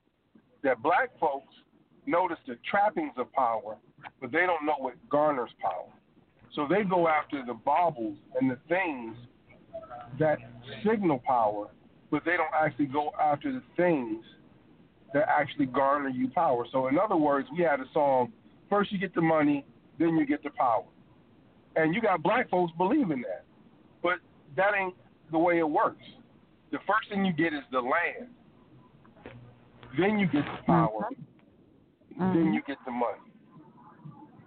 that black folks notice the trappings of power, but they don't know what garners power. So they go after the baubles and the things that signal power, but they don't actually go after the things that actually garner you power. So in other words, we had a song, first you get the money, then you get the power. And you got black folks believing that. But that ain't the way it works. The first thing you get is the land. Then you get the power. Mm-hmm. Then you get the money.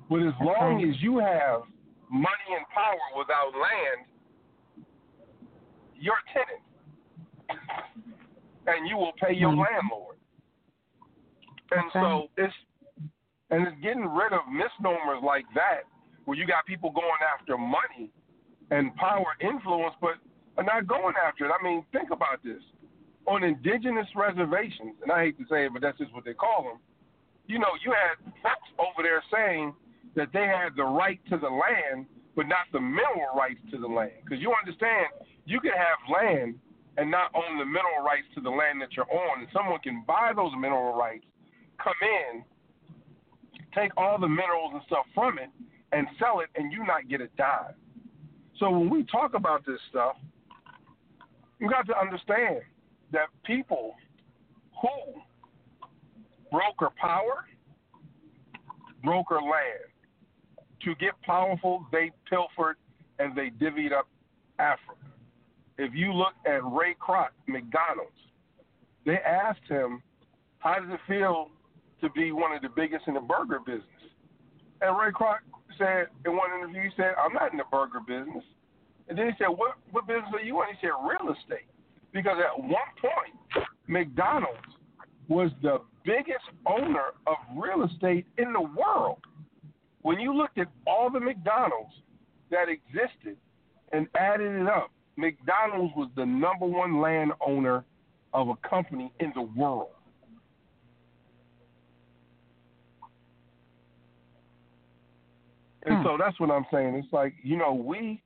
But as long as you have money and power without land, you're tenant. And you will pay your Mhm. landlord. And Okay. so it's and it's getting rid of misnomers like that, where you got people going after money and power influence, but are not going after it. I mean, think about this. On indigenous reservations, and I hate to say it, but that's just what they call them. You know, you had folks over there saying that they had the right to the land, but not the mineral rights to the land. Because you understand, you can have land and not own the mineral rights to the land that you're on, and someone can buy those mineral rights, come in, take all the minerals and stuff from it, and sell it, and you not get a dime. So when we talk about this stuff, you got to understand that people who broker power, broker land. To get powerful, they pilfered and they divvied up Africa. If you look at Ray Kroc, McDonald's, they asked him, how does it feel to be one of the biggest in the burger business? And Ray Kroc said in one interview, he said, I'm not in the burger business. And then he said, what, what business are you in? He said, real estate. Because at one point, McDonald's was the biggest owner of real estate in the world. When you looked at all the McDonald's that existed and added it up, McDonald's was the number one landowner of a company in the world. And Hmm. so that's what I'm saying. It's like, you know, we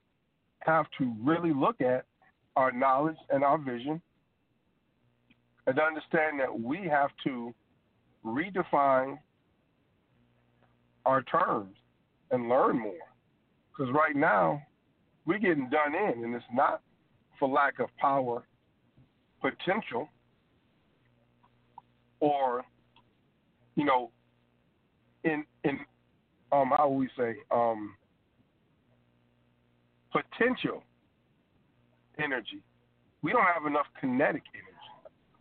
have to really look at our knowledge and our vision and understand that we have to redefine our terms and learn more. Because right now, we're getting done in, and it's not for lack of power, potential, or, you know, in in um how would we say um potential energy. We don't have enough kinetic energy.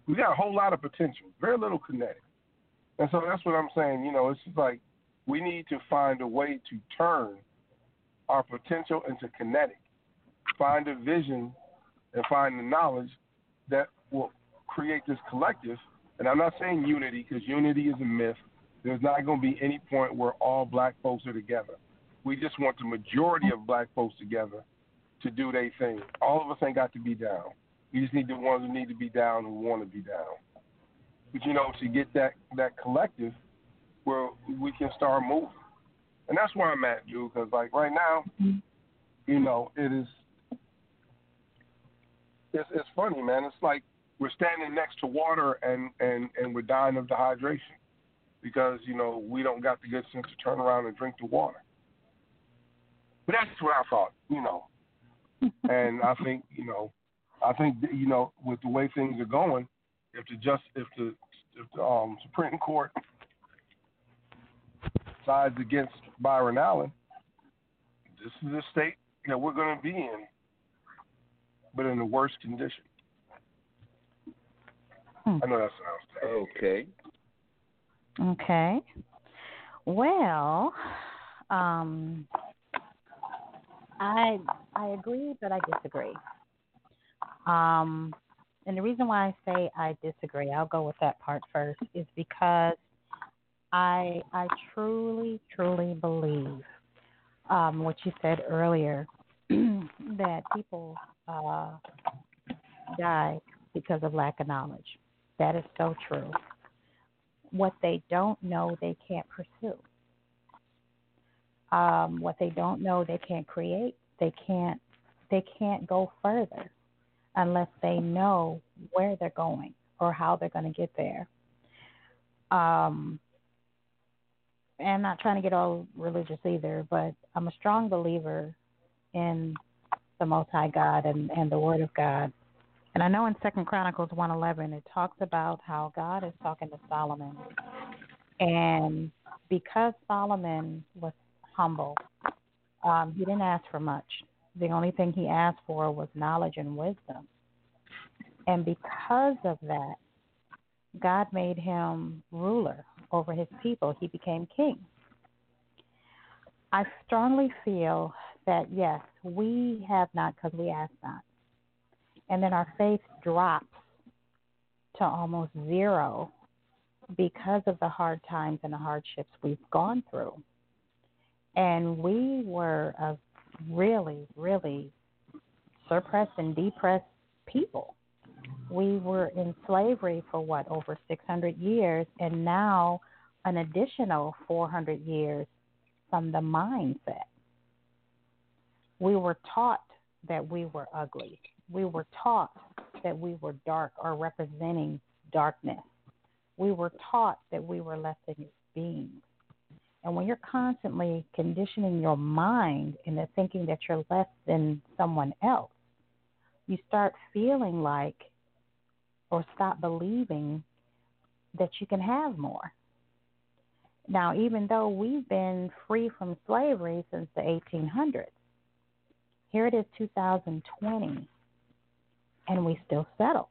We got a whole lot of potential, very little kinetic. And so that's what I'm saying. You know, it's just like we need to find a way to turn our potential into kinetic. Find a vision and find the knowledge that will create this collective. And I'm not saying unity because unity is a myth. There's not going to be any point where all black folks are together. We just want the majority of black folks together to do their thing. All of us ain't got to be down. We just need the ones who need to be down who want to be down. But you know, to get that that collective where we can start moving, and that's where I'm at, dude. Because like right now, you know, it is. It's it's funny, man. It's like we're standing next to water and and and we're dying of dehydration because you know we don't got the good sense to turn around and drink the water. But that's what I thought, you know. and I think you know, I think you know, with the way things are going, if the just if the if the um, Supreme Court sides against Byron Allen, this is the state that we're going to be in, but in the worst condition. Hmm. I know that sounds terrible. Okay. Okay. Well, um, I I agree, but I disagree. Um, and the reason why I say I disagree, I'll go with that part first, is because I I truly truly believe um, what you said earlier that people uh, die because of lack of knowledge. That is so true. What they don't know they can't pursue. Um, what they don't know they can't create. They can't they can't go further unless they know where they're going or how they're going to get there. Um, and I'm not trying to get all religious either but I'm a strong believer in the high God and, and the word of God and I know in Second Chronicles one eleven it talks about how God is talking to Solomon, and because Solomon was humble Um, he didn't ask for much. The only thing he asked for was knowledge and wisdom. And because of that, God made him ruler over his people. He became king. I strongly feel that yes, we have not because we ask not. And then our faith drops to almost zero because of the hard times and the hardships we've gone through. And we were a really, really suppressed and depressed people. We were in slavery for what, over 600 years, and now an additional 400 years from the mindset. We were taught that we were ugly. We were taught that we were dark or representing darkness. We were taught that we were less than beings. And when you're constantly conditioning your mind into thinking that you're less than someone else, you start feeling like or stop believing that you can have more. Now, even though we've been free from slavery since the 1800s, here it is 2020, and we still settle.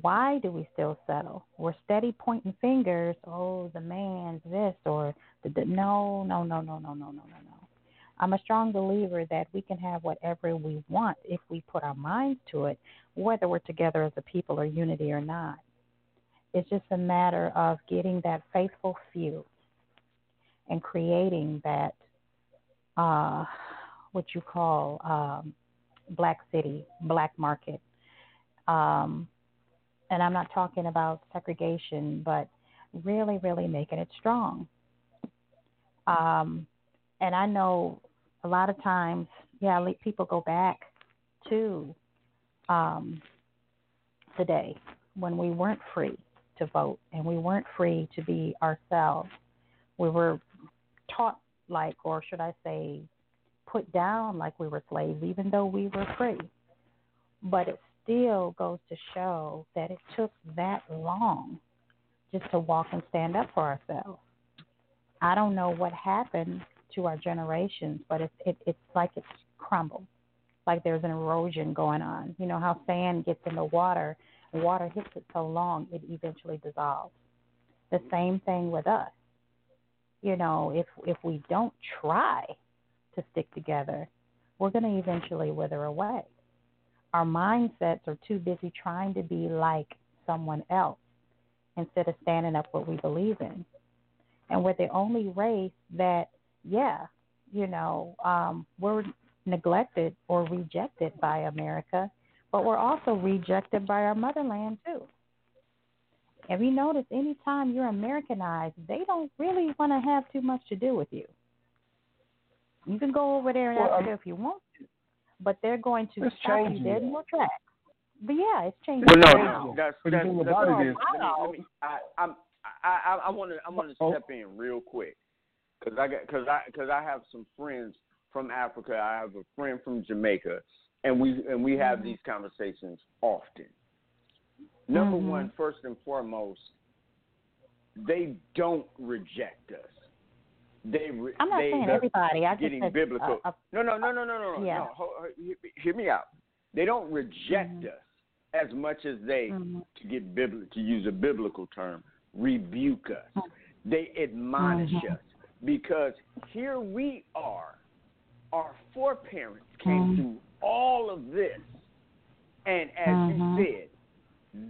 Why do we still settle? We're steady pointing fingers. Oh, the man's this or the, the no, no, no, no, no, no, no, no, no. I'm a strong believer that we can have whatever we want if we put our minds to it, whether we're together as a people or unity or not. It's just a matter of getting that faithful few and creating that uh, what you call um, black city, black market. Um, and I'm not talking about segregation, but really, really making it strong. Um, and I know a lot of times, yeah, people go back to um, the day when we weren't free to vote and we weren't free to be ourselves. We were taught like, or should I say, put down like we were slaves, even though we were free. But it still goes to show that it took that long just to walk and stand up for ourselves. I don't know what happened to our generations, but it's it, it's like it's crumbled, like there's an erosion going on. You know how sand gets in the water, water hits it so long it eventually dissolves. The same thing with us. You know, if if we don't try to stick together, we're going to eventually wither away. Our mindsets are too busy trying to be like someone else instead of standing up what we believe in. And we're the only race that, yeah, you know, um, we're neglected or rejected by America, but we're also rejected by our motherland too. Have you noticed anytime you're Americanized, they don't really want to have too much to do with you. You can go over there and well, Africa um, if you want to, but they're going to stop you dead in your tracks. But yeah, it's changing. Well, no, no, that's that's, that's, that's about it is. Let me, I, I'm, I, I, want to, I want to oh. step in real quick because I got, because I, because I have some friends from Africa. I have a friend from Jamaica, and we, and we have mm-hmm. these conversations often. Number mm-hmm. one, first and foremost, they don't reject us. They re- I'm not they saying everybody. I getting just biblical. Uh, uh, no, no, no, no, no, no, yeah. no. Hold, hear me out. They don't reject mm-hmm. us as much as they, mm-hmm. to get bibli- to use a biblical term, rebuke us. Mm-hmm. They admonish mm-hmm. us because here we are. Our foreparents came Mm-hmm. through all of this, and as Mm-hmm. you said,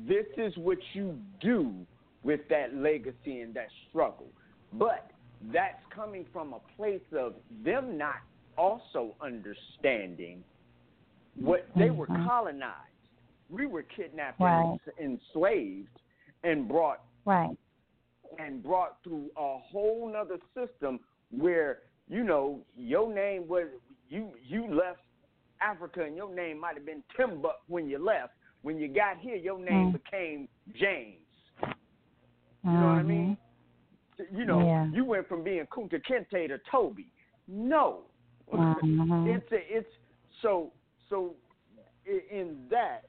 this is what you do with that legacy and that struggle. But that's coming from a place of them not also understanding what they were Mhm. colonized. We were kidnapped Right. and enslaved and brought right. And brought through a whole nother system where you know your name was you you left Africa and your name might have been Timbuk when you left. When you got here, your name Mm. became James. You mm-hmm. know what I mean? You know, Yeah. you went from being Kunta Kinte to Toby. No, Mhm. it's a, it's so so in that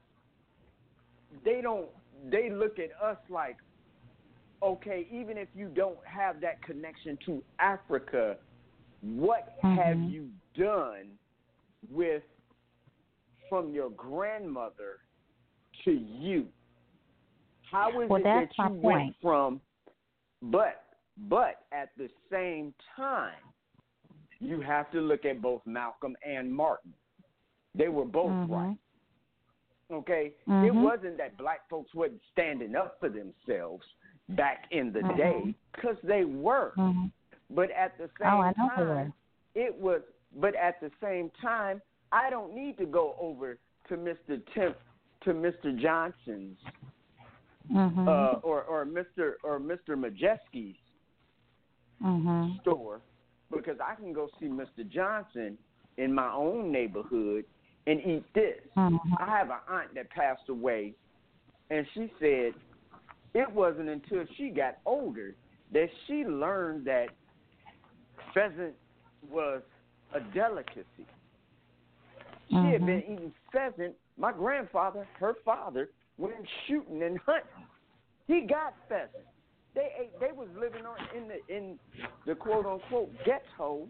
they don't they look at us like okay even if you don't have that connection to Africa what Mhm. have you done with from your grandmother to you? How is Well, it that you went point. from but but at the same time you have to look at both Malcolm and Martin. They were both Mhm. right. Okay? It Mhm. wasn't that black folks wasn't standing up for themselves back in the Mhm. day because they were. Mhm. But at the same Oh, I know time, it was. But at the same time, I don't need to go over to Mr. Tim, to Mr. Johnson's Mhm. uh, or or Mr. or Mr. Majeski's mhm. store because I can go see Mr. Johnson in my own neighborhood and eat this. Mhm. I have an aunt that passed away, and she said it wasn't until she got older that she learned that pheasant was a delicacy. She had Mhm. been eating pheasant. My grandfather, her father, went shooting and hunting. He got pheasant. They ate. They was living on in the in the quote unquote ghetto,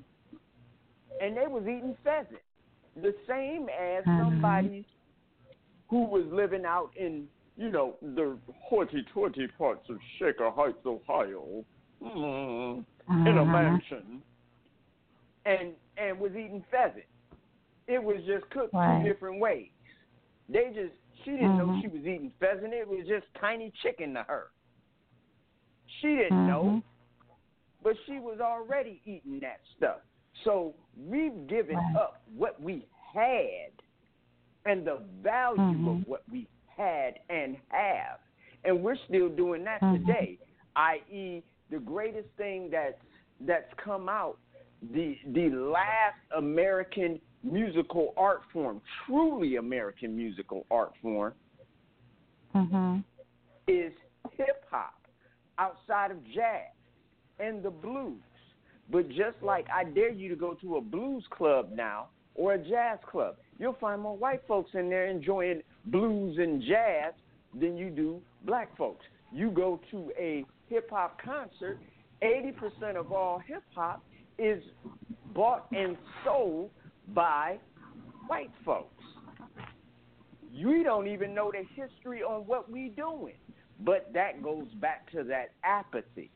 and they was eating pheasant, the same as Mhm. somebody who was living out in you know the hoity-toity parts of Shaker Heights, Ohio, mm, in a Mhm. mansion, and and was eating pheasant. It was just cooked Right. two different ways. They just she didn't know Mhm. she was eating pheasant. It was just tiny chicken to her. She didn't know, Mhm. but she was already eating that stuff. So we've given Right. up what we had and the value of what we had and have. And we're still doing that Mhm. today, i.e., the greatest thing that's that's come out, the the last American musical art form, truly American musical art form, Mhm. is hip hop outside of jazz and the blues. But just like I dare you to go to a blues club now or a jazz club, you'll find more white folks in there enjoying blues and jazz than you do black folks. You go to a hip hop concert, 80% of all hip hop is bought and sold by white folks. We don't even know the history on what we're doing. But that goes back to that apathy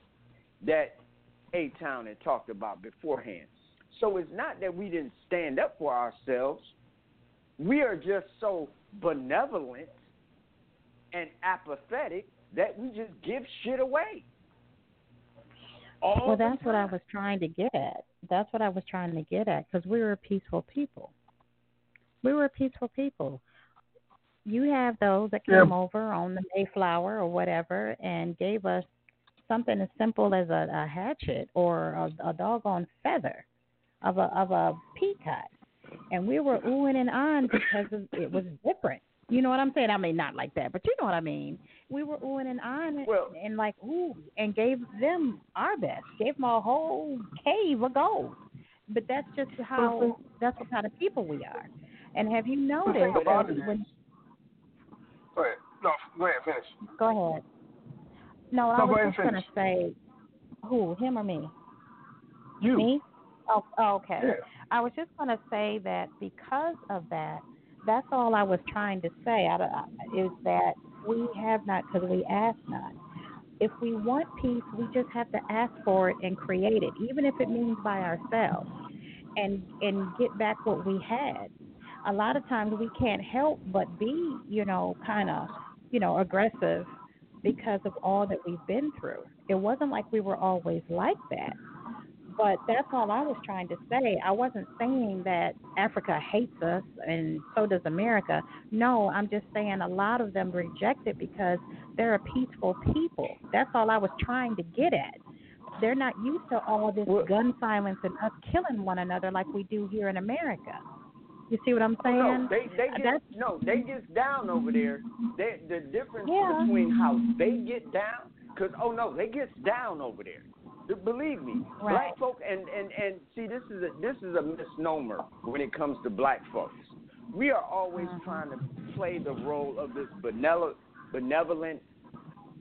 that A-Town had talked about beforehand. So it's not that we didn't stand up for ourselves. We are just so benevolent and apathetic that we just give shit away. All Well, that's what I was trying to get at. That's what I was trying to get at because we were a peaceful people. We were a peaceful people. You have those that Yeah. came over on the Mayflower or whatever and gave us something as simple as a, a hatchet or a, a doggone feather of a of a peacock, and we were oohing and on because of, it was different. You know what I'm saying? I mean, not like that, but you know what I mean. We were oohing and on Well- and like ooh, and gave them our best, gave them a whole cave of gold. But that's just how mm-hmm. that's what kind of people we are. And have you noticed that when Go ahead. No, go ahead. Finish. Go ahead. No, I No, go was and just gonna say, who, him or me? You. Me? Oh, oh, okay. Yeah. I was just gonna say that because of that, that's all I was trying to say. I, don't- is that we have not because we ask not. If we want peace, we just have to ask for it and create it, even if it means by ourselves, and and get back what we had. A lot of times we can't help but be, you know, kind of, you know, aggressive because of all that we've been through. It wasn't like we were always like that. But that's all I was trying to say. I wasn't saying that Africa hates us and so does America. No, I'm just saying a lot of them reject it because they're a peaceful people. That's all I was trying to get at. They're not used to all this Well- gun violence and us killing one another like we do here in America. You see what I'm saying? Oh, no, they they get no, they get down over there. They, the difference Yeah. between how they get down, because oh no, they gets down over there. Believe me, Right. black folk and and and see this is a this is a misnomer when it comes to black folks. We are always Mhm. trying to play the role of this benevolent, benevolent,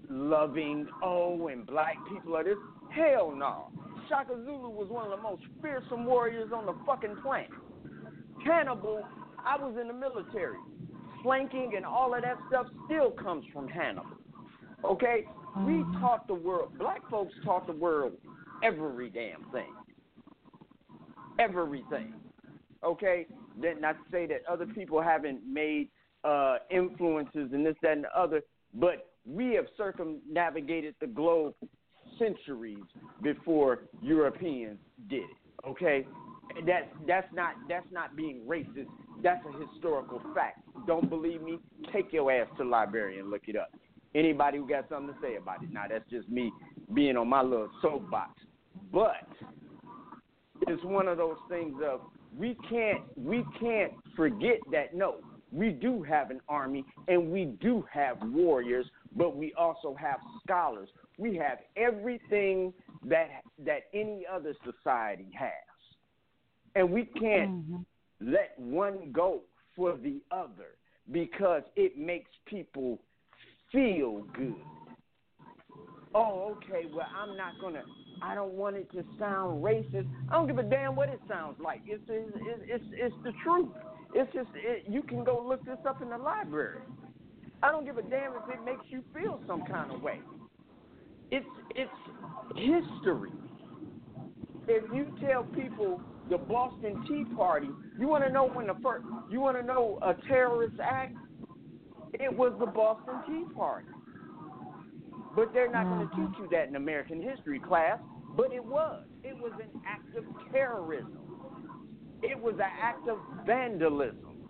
loving. Oh, and black people are this. Hell no. Shaka Zulu was one of the most fearsome warriors on the fucking planet. Hannibal, I was in the military. Flanking and all of that stuff still comes from Hannibal. Okay? We Mhm. taught the world, black folks taught the world every damn thing. Everything. Okay? Then not to say that other people haven't made uh, influences and this, that, and the other, but we have circumnavigated the globe centuries before Europeans did it. Okay? That's that's not that's not being racist. That's a historical fact. Don't believe me? Take your ass to the library and look it up. Anybody who got something to say about it. Now that's just me being on my little soapbox. But it's one of those things of we can't we can't forget that no, we do have an army and we do have warriors, but we also have scholars. We have everything that that any other society has. And we can't Mhm. let one go for the other because it makes people feel good. Oh, okay. Well, I'm not gonna. I don't want it to sound racist. I don't give a damn what it sounds like. It's it's it's, it's the truth. It's just it, you can go look this up in the library. I don't give a damn if it makes you feel some kind of way. It's it's history. If you tell people the Boston Tea Party, you want to know when the first, you want to know a terrorist act? It was the Boston Tea Party. But they're not going to Mhm. teach you that in American history class. But it was. It was an act of terrorism. It was an act of vandalism.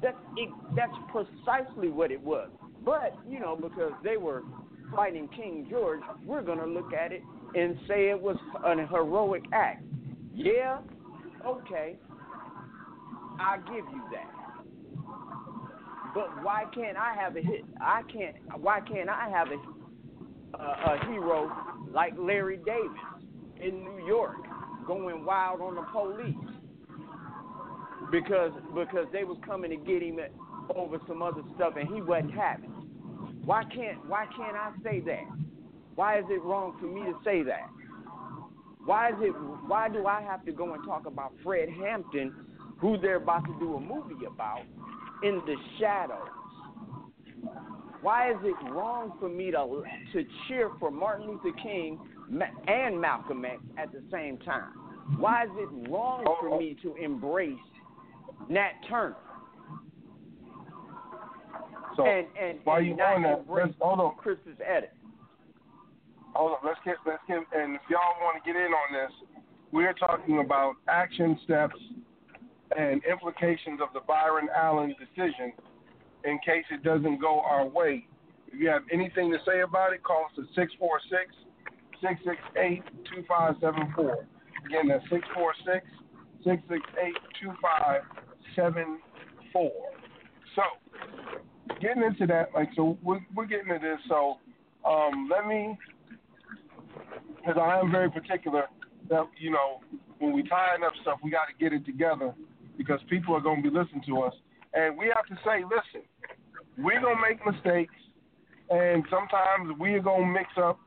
That's it, that's precisely what it was. But you know, because they were fighting King George, we're going to look at it and say it was an heroic act. Yeah, okay, I give you that. But why can't I have a hit? I can't. Why can't I have a a, hero like Larry Davis in New York going wild on the police because because they was coming to get him over some other stuff and he wasn't having. Why can't Why can't I say that? Why is it wrong for me to say that? Why is it? Why do I have to go and talk about Fred Hampton, who they're about to do a movie about, in the shadows? Why is it wrong for me to to cheer for Martin Luther King and Malcolm X at the same time? Why is it wrong for me to embrace Nat Turner So and and, while you on that, embrace let's hold on. Chris's edit? Hold on, let's get let's get and if y'all want to get in on this, we're talking about action steps and implications of the Byron Allen decision in case it doesn't go our way. If you have anything to say about it, call us at 646 668 2574. Again, that's 646 668 2574. So, getting into that, like, so we're, we're getting to this. So, um, let me, because I am very particular that, you know, when we tying up stuff, we got to get it together because people are going to be listening to us. And we have to say, listen, we're going to make mistakes, and sometimes we're going to mix up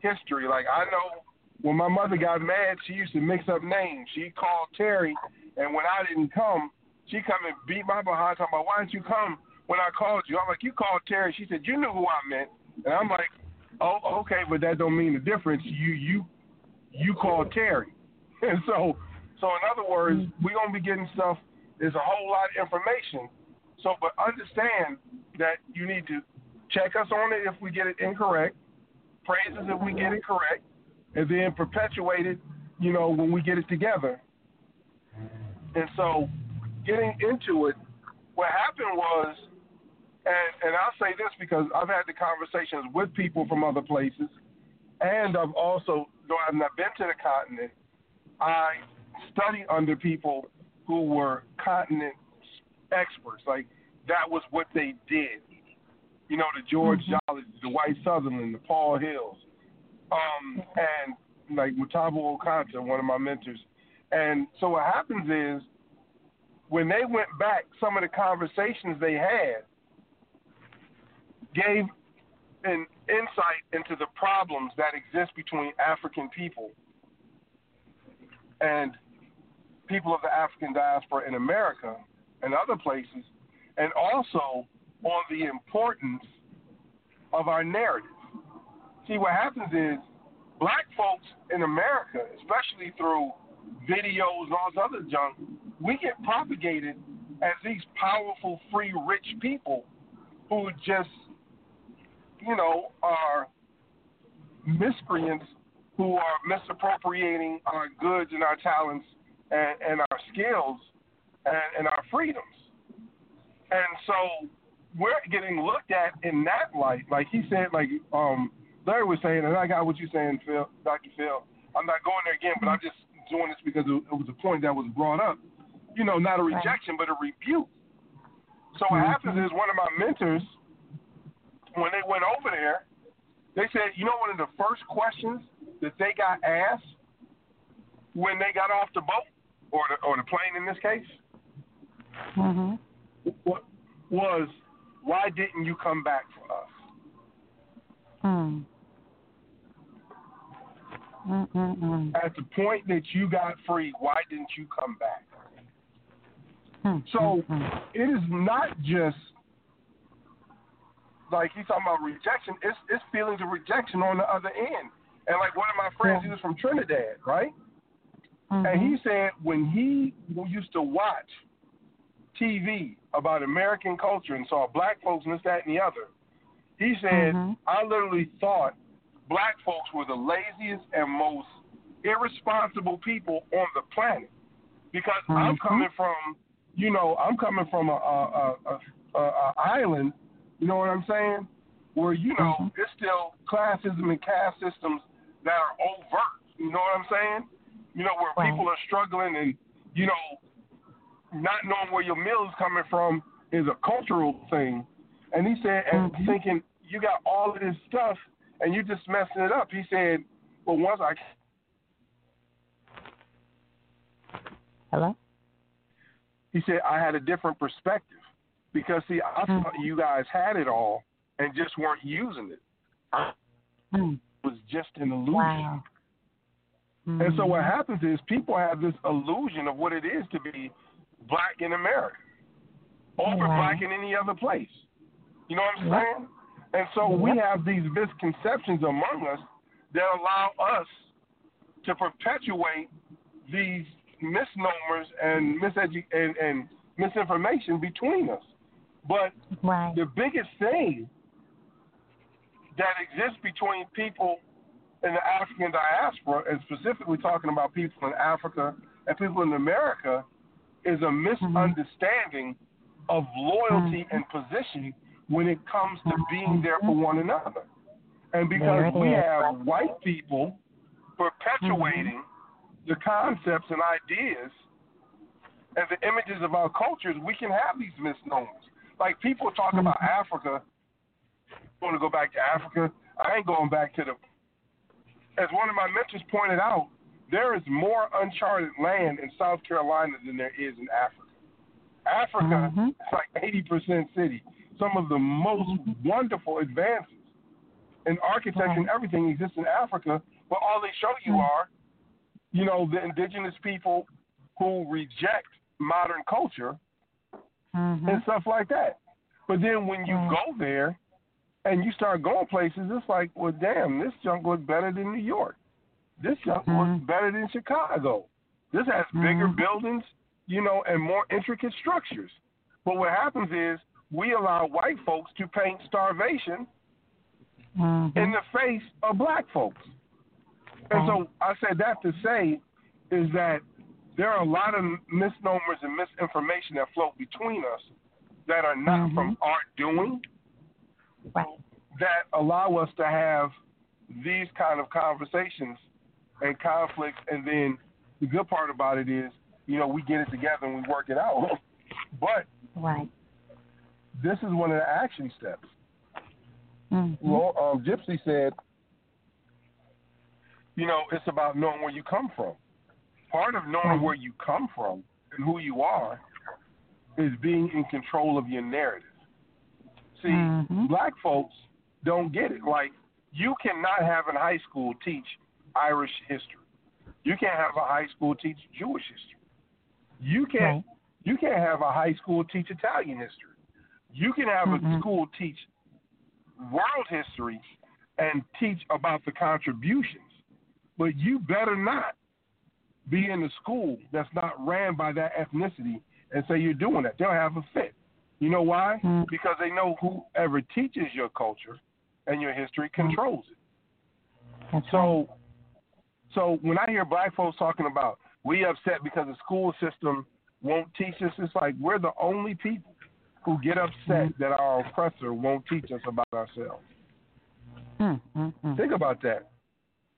history. Like, I know when my mother got mad, she used to mix up names. She called Terry, and when I didn't come, she come and beat my behind, talking about, why didn't you come when I called you? I'm like, you called Terry. She said, you knew who I meant. And I'm like, oh, okay, but that don't mean the difference. You, you, you called Terry. And so, so in other words, mm. we're going to be getting stuff. There's a whole lot of information. So, but understand that you need to check us on it if we get it incorrect, praise us if we get it correct, and then perpetuate it, you know, when we get it together. And so, getting into it, what happened was, and, and I'll say this because I've had the conversations with people from other places, and I've also, though I've not been to the continent, I study under people who were continent experts. Like that was what they did. You know, the George Jolly, the White Sutherland, the Paul Hills, um, and like Mutabo Okanta, one of my mentors. And so what happens is when they went back, some of the conversations they had gave an insight into the problems that exist between African people and people of the African diaspora in America and other places, and also on the importance of our narrative. See, what happens is black folks in America, especially through videos and all this other junk, we get propagated as these powerful, free, rich people who just, you know, are miscreants who are misappropriating our goods and our talents and, and our skills and, and our freedoms. And so we're getting looked at in that light. Like he said, like um, Larry was saying, and I got what you're saying, Phil, Dr. Phil. I'm not going there again, but I'm just doing this because it was a point that was brought up. You know, not a rejection, but a rebuke. So what mm-hmm. happens is one of my mentors, when they went over there, they said, you know, one of the first questions that they got asked when they got off the boat or the, or the plane in this case mm-hmm. was, why didn't you come back for us? Hmm. Mm-mm-mm. At the point that you got free, why didn't you come back? Hmm. So Mm-mm. it is not just like he's talking about rejection. It's it's feelings of rejection on the other end. And like one of my friends, he was from Trinidad, right? Mm-hmm. And he said when he used to watch TV about American culture and saw black folks and this, that, and the other, he said, mm-hmm. I literally thought black folks were the laziest and most irresponsible people on the planet because mm-hmm. I'm coming from, you know, I'm coming from a, a, a, a, a island, you know what I'm saying, where you know mm-hmm. it's still classism and caste systems that are overt. You know what I'm saying? You know where right. people are struggling and you know not knowing where your meal is coming from is a cultural thing. And he said, and mm-hmm. thinking you got all of this stuff and you're just messing it up. He said, well, once I hello. He said I had a different perspective because see, I mm-hmm. thought you guys had it all and just weren't using it. I mm-hmm. was just an illusion. Wow. And so what Mm-hmm. happens is people have this illusion of what it is to be black in America over Wow. black in any other place. You know what I'm saying? And so we have these misconceptions among us that allow us to perpetuate these misnomers and misedu- and, and misinformation between us. But Right. the biggest thing that exists between people in the African diaspora, and specifically talking about people in Africa and people in America, is a mm-hmm. misunderstanding of loyalty Mhm. and position when it comes to being mm-hmm. there for one another. And because we have white people perpetuating mm-hmm. the concepts and ideas and the images of our cultures, we can have these misnomers. Like people talk about Africa. I want to go back to Africa. I ain't going back to the. As one of my mentors pointed out, there is more uncharted land in South Carolina than there is in Africa. Africa Mhm. is like 80% city. Some of the most wonderful advances in architecture and everything exists in Africa, but all they show you are, you know, the indigenous people who reject modern culture Mhm. and stuff like that. But then when you Right. go there and you start going places, it's like, well, damn, this junk looks better than New York. This junk Mhm. looks better than Chicago. This has bigger Mhm. buildings, you know, and more intricate structures. But what happens is we allow white folks to paint starvation Mhm. in the face of black folks. And so I said that to say is that there are a lot of misnomers and misinformation that float between us that are not from our doing Right. that allow us to have these kind of conversations and conflicts and then the good part about it is, you know, we get it together and we work it out. But Right. this is one of the action steps. Mhm. Well, um, Gypsy said, you know, it's about knowing where you come from. Part of knowing where you come from and who you are is being in control of your narrative. See, Mhm. black folks don't get it. Like, you cannot have in high school teach Irish history. You can't have a high school teach Jewish history. You can't Right. you can't have a high school teach Italian history. You can have Mhm. a school teach world history and teach about the contributions, but you better not be in a school that's not ran by that ethnicity and say you're doing that. They'll have a fit. You know why? Mm. Because they know whoever teaches your culture and your history controls it. That's right. So, so when I hear black folks talking about we upset because the school system won't teach us, it's like we're the only people who get upset that our oppressor won't teach us about ourselves. Mm, mm, mm. Think about that.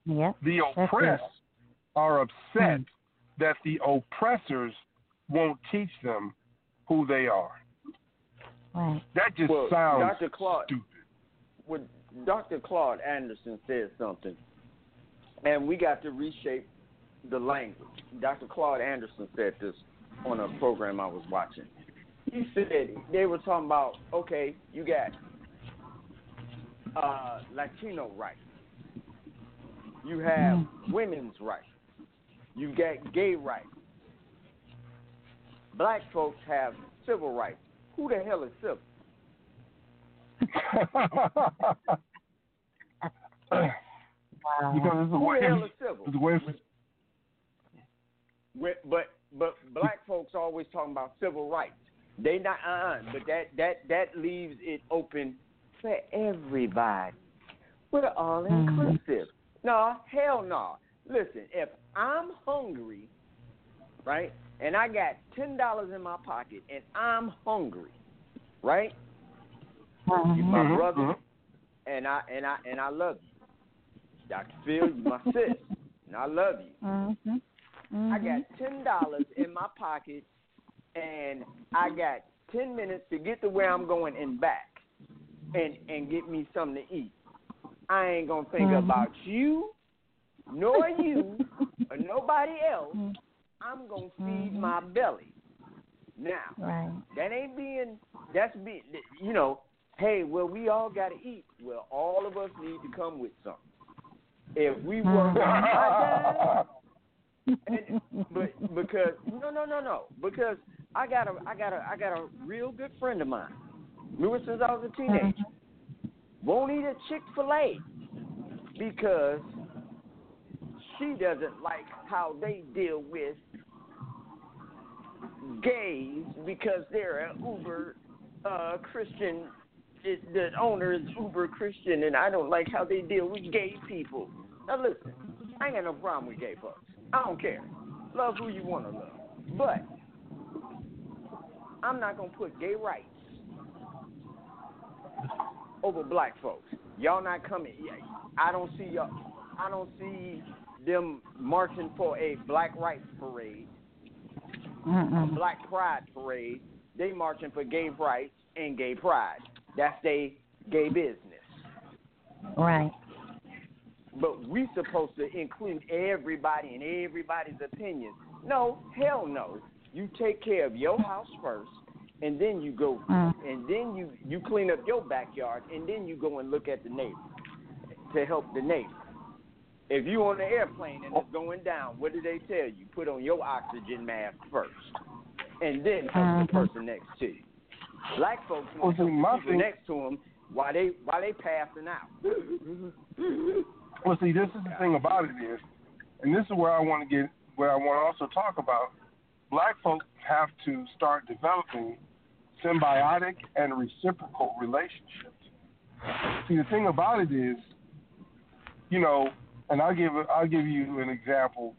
Yep. The oppressed are upset Mm. that the oppressors won't teach them who they are. Right. That just Well, sounds Dr. Claude, stupid. Well, Dr. Claude Anderson said something, and we got to reshape the language. Dr. Claude Anderson said this on a program I was watching. He said they were talking about okay, you got uh, Latino rights, you have women's rights, you got gay rights. Black folks have civil rights. Who the hell is civil? Wow. because it's a Who way. the hell is civil? It's a way. For, With- But but black folks always talking about civil rights. They not uh uh but that that that leaves it open for everybody. We're all inclusive. No, hell no. Listen, if I'm hungry, right, and I got ten dollars in my pocket and I'm hungry, right? You Mhm. my Mhm, brother, mhm. and I and I and I love you. Dr. Phil, You're my sis, and I love you. Mhm. Mhm. I got ten dollars in my pocket, and I got ten minutes to get to where I'm going and back, and and get me something to eat. I ain't gonna think about you, nor you, or nobody else. I'm gonna feed Mhm. my belly. Now Right. that ain't being. That's being. You know. Hey, well, we all got to eat. Well, all of us need to come with something. If we work Mhm. on and, but because no no no no because I got a I got a I got a real good friend of mine. Knew her since I was a teenager. Won't eat a Chick Fil A because she doesn't like how they deal with gays because they're an uber uh, Christian. It, the owner is uber Christian, and I don't like how they deal with gay people. Now listen, I ain't got no problem with gay folks. I don't care. Love who you want to love. But I'm not to put gay rights over black folks. Y'all not coming. I don't see y'all. I don't see them marching for a black rights parade, a Mm-mm. black pride parade. They marching for gay rights and gay pride. That's they gay business. Right. But we supposed to include everybody and everybody's opinion. No, hell no. You take care of your house first, and then you go, Mm. and then you you clean up your backyard, and then you go and look at the neighbor to help the neighbor. If you on the airplane and it's going down, what do they tell you? Put on your oxygen mask first, and then help the Mhm. person next to you. Black folks Well, want to see, help my the people next to them while they while they passing out. Well, see, this is the thing about it is, and this is where I want to get, where I want to also talk about. Black folks have to start developing symbiotic and reciprocal relationships. See, the thing about it is, you know, and I'll give I'll give you an example.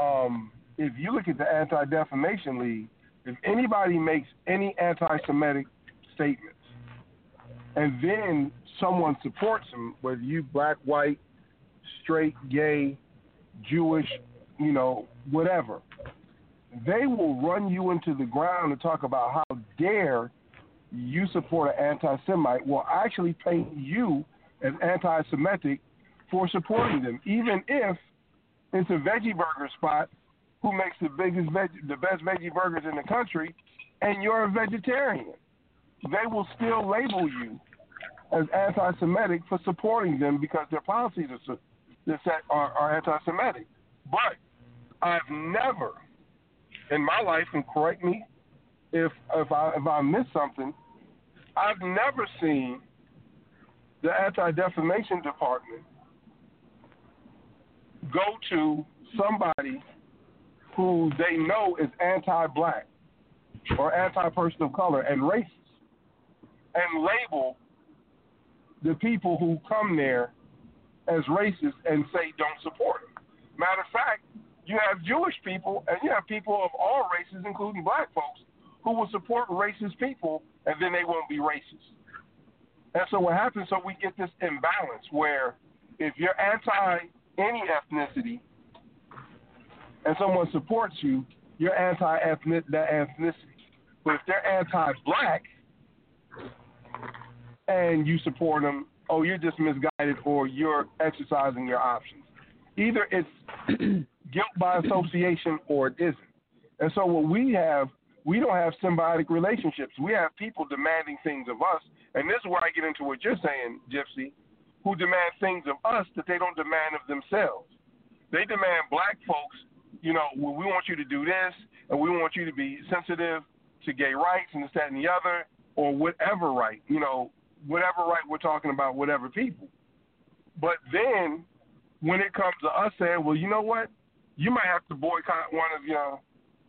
Um, if you look at the Anti-Defamation League, if anybody makes any anti-Semitic statements, and then someone supports them, whether you black, white, straight, gay, Jewish, you know, whatever, they will run you into the ground and talk about how dare you support an anti-Semite. Will actually paint you as anti-Semitic for supporting them, even if it's a veggie burger spot who makes the biggest veg- the best veggie burgers in the country, and you're a vegetarian. They will still label you as anti-Semitic for supporting them because their policies are, are, are anti-Semitic. But I've never in my life, and correct me if if I if I miss something, I've never seen the Anti Defamation Department go to somebody who they know is anti-black or anti-person of color and racist, and label the people who come there as racist and say don't support them. Matter of fact, you have Jewish people and you have people of all races, including black folks, who will support racist people and then they won't be racist. And so what happens? So we get this imbalance where if you're anti any ethnicity and someone supports you, you're anti ethnic that ethnicity. But if they're anti-black and you support them, oh, you're just misguided or you're exercising your options. Either it's guilt by association or it isn't. And so what we have, we don't have symbiotic relationships. We have people demanding things of us. And this is where I get into what you're saying, Gypsy, who demand things of us that they don't demand of themselves. They demand black folks, you know, well, we want you to do this and we want you to be sensitive to gay rights and this, that, and the other, or whatever right, you know, whatever right we're talking about, whatever people. But then when it comes to us saying, well, you know what, you might have to boycott one of your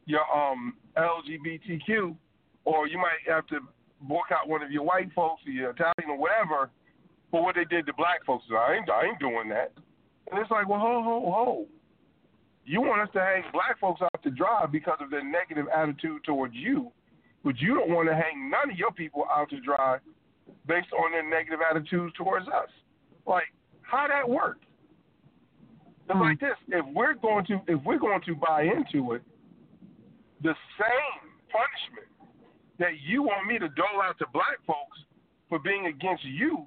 your um LGBTQ, or you might have to boycott one of your white folks or your Italian or whatever for what they did to black folks. I ain't I ain't doing that. And it's like, well, ho ho ho. You want us to hang black folks out to dry because of their negative attitude towards you, but you don't want to hang none of your people out to dry based on their negative attitudes towards us. Like, how that work? It's mm-hmm. like this. If we're going to if we're going to buy into it, the same punishment that you want me to dole out to black folks for being against you,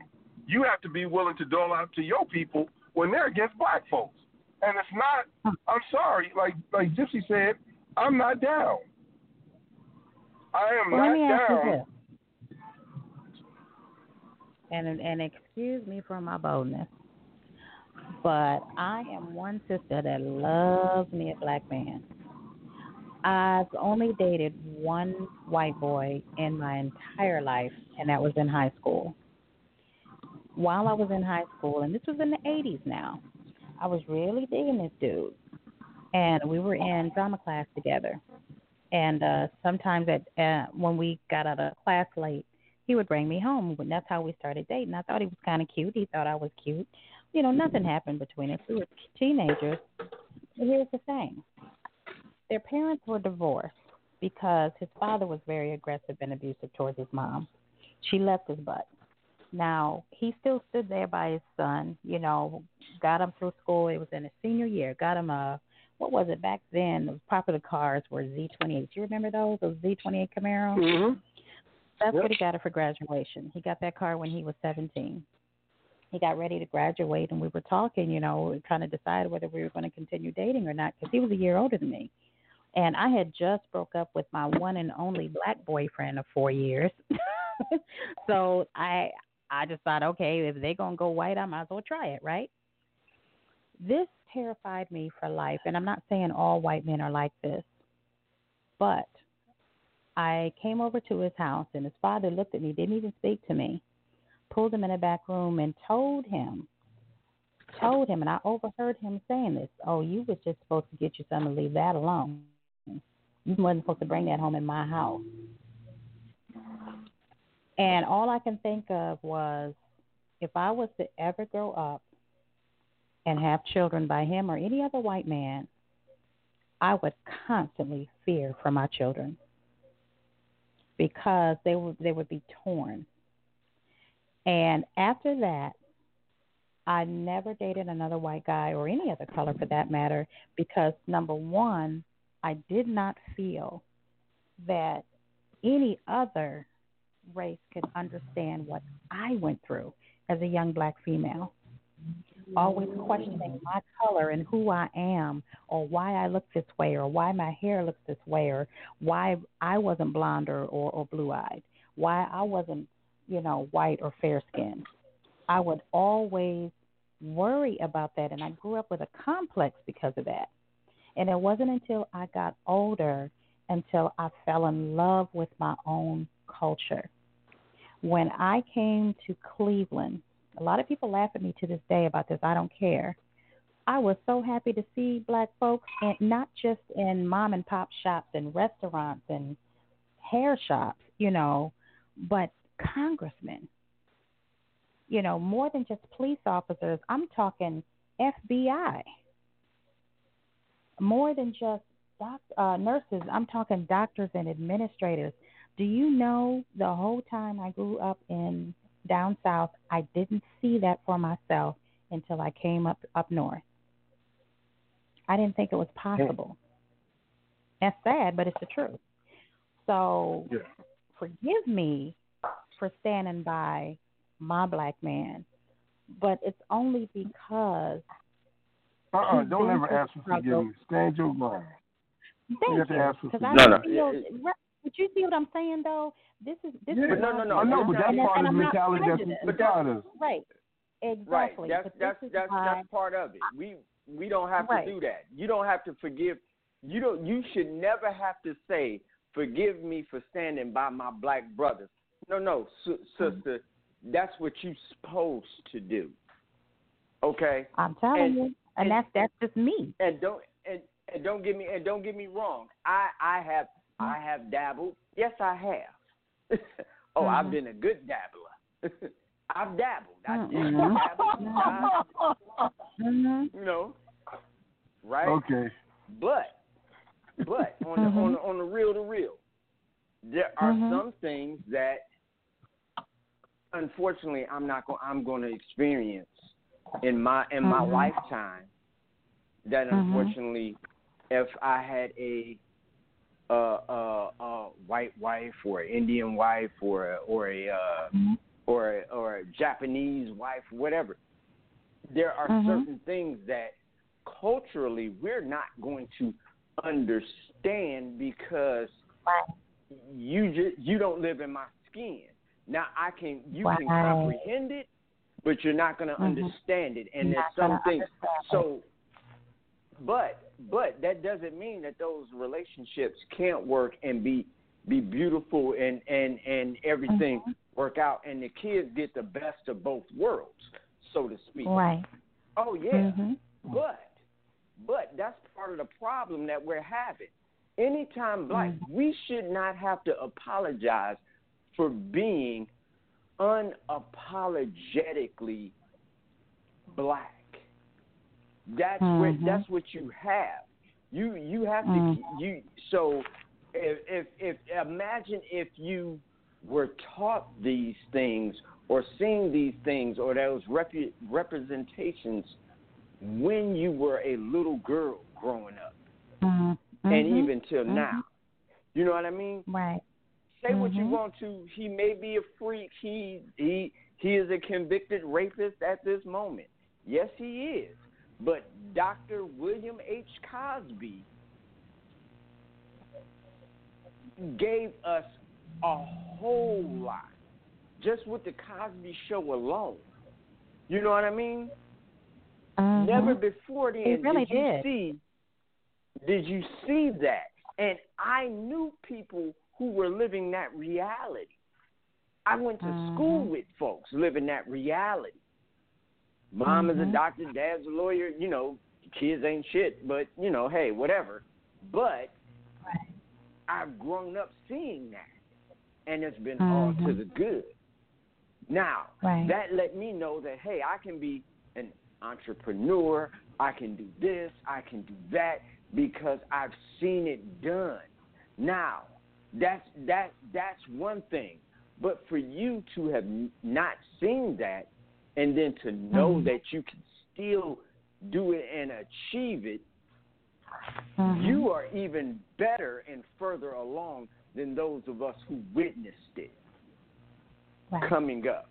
you have to be willing to dole out to your people when they're against black folks. And it's not. I'm sorry, like like Gypsy said, I'm not down. I am well, not down. And and excuse me for my boldness, but I am one sister that loves me a black man. I've only dated one white boy in my entire life, and that was in high school. While I was in high school, and this was in the 80s now, I was really digging this dude. And we were in drama class together. And uh sometimes at uh, when we got out of class late, he would bring me home. And that's how we started dating. I thought he was kind of cute. He thought I was cute. You know, nothing happened between us. We were teenagers. But here's the thing their parents were divorced because his father was very aggressive and abusive towards his mom. She left his butt. Now he still stood there by his son. You know, got him through school. It was in his senior year. Got him a what was it back then? The popular cars were Z28. Do you remember those? Those Z28 Camaro. Mm-hmm. That's yep. what he got it for graduation. He got that car when he was 17 he got ready to graduate and we were talking, you know, we kind of decided whether we were going to continue dating or not because he was a year older than me and I had just broke up with my one and only black boyfriend of four years. so I I just thought, okay, if they're gonna go white, I might as well try it, right? This terrified me for life, and I'm not saying all white men are like this, but I came over to his house, and his father looked at me, didn't even speak to me, pulled him in a back room, and told him told him, and I overheard him saying this. Oh, you was just supposed to get your something to leave that alone. You wasn't supposed to bring that home in my house. And all I can think of was if I was to ever grow up and have children by him or any other white man, I would constantly fear for my children because they would they would be torn. And after that, I never dated another white guy or any other color for that matter because number one, I did not feel that any other race could understand what I went through as a young black female. Always questioning my color and who I am, or why I look this way, or why my hair looks this way, or why I wasn't blonde or, or, or blue eyed, why I wasn't, you know, white or fair skinned. I would always worry about that, and I grew up with a complex because of that. And it wasn't until I got older until I fell in love with my own culture. When I came to Cleveland, a lot of people laugh at me to this day about this. I don't care. I was so happy to see black folks, and not just in mom and pop shops and restaurants and hair shops, you know, but congressmen. You know, more than just police officers. I'm talking FBI. More than just doc, uh, nurses. I'm talking doctors and administrators. Do you know the whole time I grew up in down south, I didn't see that for myself until I came up up north. I didn't think it was possible. That's sad, but it's the truth. So Yeah. forgive me for standing by my black man, but it's only because Uh-uh, He's don't ever through ask for struggle. forgiveness. Stand your ground. thank have to you ask for because I No, no. feel. Right, But you see what I'm saying, though. This is this Yeah. is But no, my no, no. I know, but that's part of I'm the mentality that's prejudiced. inside us. Right. Right. Exactly. That's but that's this is that's that's part of it. We we don't have Right. to do that. You don't have to forgive. You don't. You should never have to say, "Forgive me for standing by my black brothers." No, no, s- sister. That's what you're supposed to do. Okay. I'm telling and- you, and, and- that's that's just me. and don't and, and don't get me and don't get me wrong. I I have I have dabbled. Yes, I have. oh, I've Mhm. been a good dabbler. I've dabbled. I did Mhm. dabble. I, hmm you know, right? Okay. But but on the on the, on the real to real, there are Mhm. some things that unfortunately I'm not going I'm going to experience in my in my Mhm. lifetime that unfortunately if I had a uh, uh, uh, white wife or an Indian wife or a, or a uh, or a, or a Japanese wife, whatever. There are Mhm. certain things that culturally we're not going to understand because you just you don't live in my skin. Now I can you can comprehend it, but you're not going to Mhm. understand it. And You're there's some things. So, but but that doesn't mean that those relationships can't work and be be beautiful and and and everything Mhm. work out and the kids get the best of both worlds, so to speak. Right. Oh yeah, Mhm. but but that's part of the problem that we're having. Anytime black, Mhm. we should not have to apologize for being unapologetically black. That's where Mhm. that's what you have. You you have to Mhm. you so if if if imagine if you were taught these things or seeing these things or those rep- representations when you were a little girl growing up Mhm. and Mhm. even till Mhm. now. You know what I mean? Right. Say what you Mhm. want to. He may be a freak. He he he is a convicted rapist at this moment. Yes, he is. But Dr. William H. Cosby gave us a whole lot just with the Cosby Show alone. You know what I mean? Mhm. Never before then He really did you did. see did you see that. And I knew people who were living that reality. I went to Mhm. school with folks living that reality. Mom is a Mhm. doctor, dad's a lawyer, you know, kids ain't shit, but you know, hey, whatever. But Right. I've grown up seeing that. And it's been all to the good. Now, Right. that let me know that hey, I can be an entrepreneur, I can do this, I can do that because I've seen it done. Now, that's that that's one thing. But for you to have not seen that and then to know Mhm. that you can still do it and achieve it, Mhm. you are even better and further along than those of us who witnessed it Right. coming up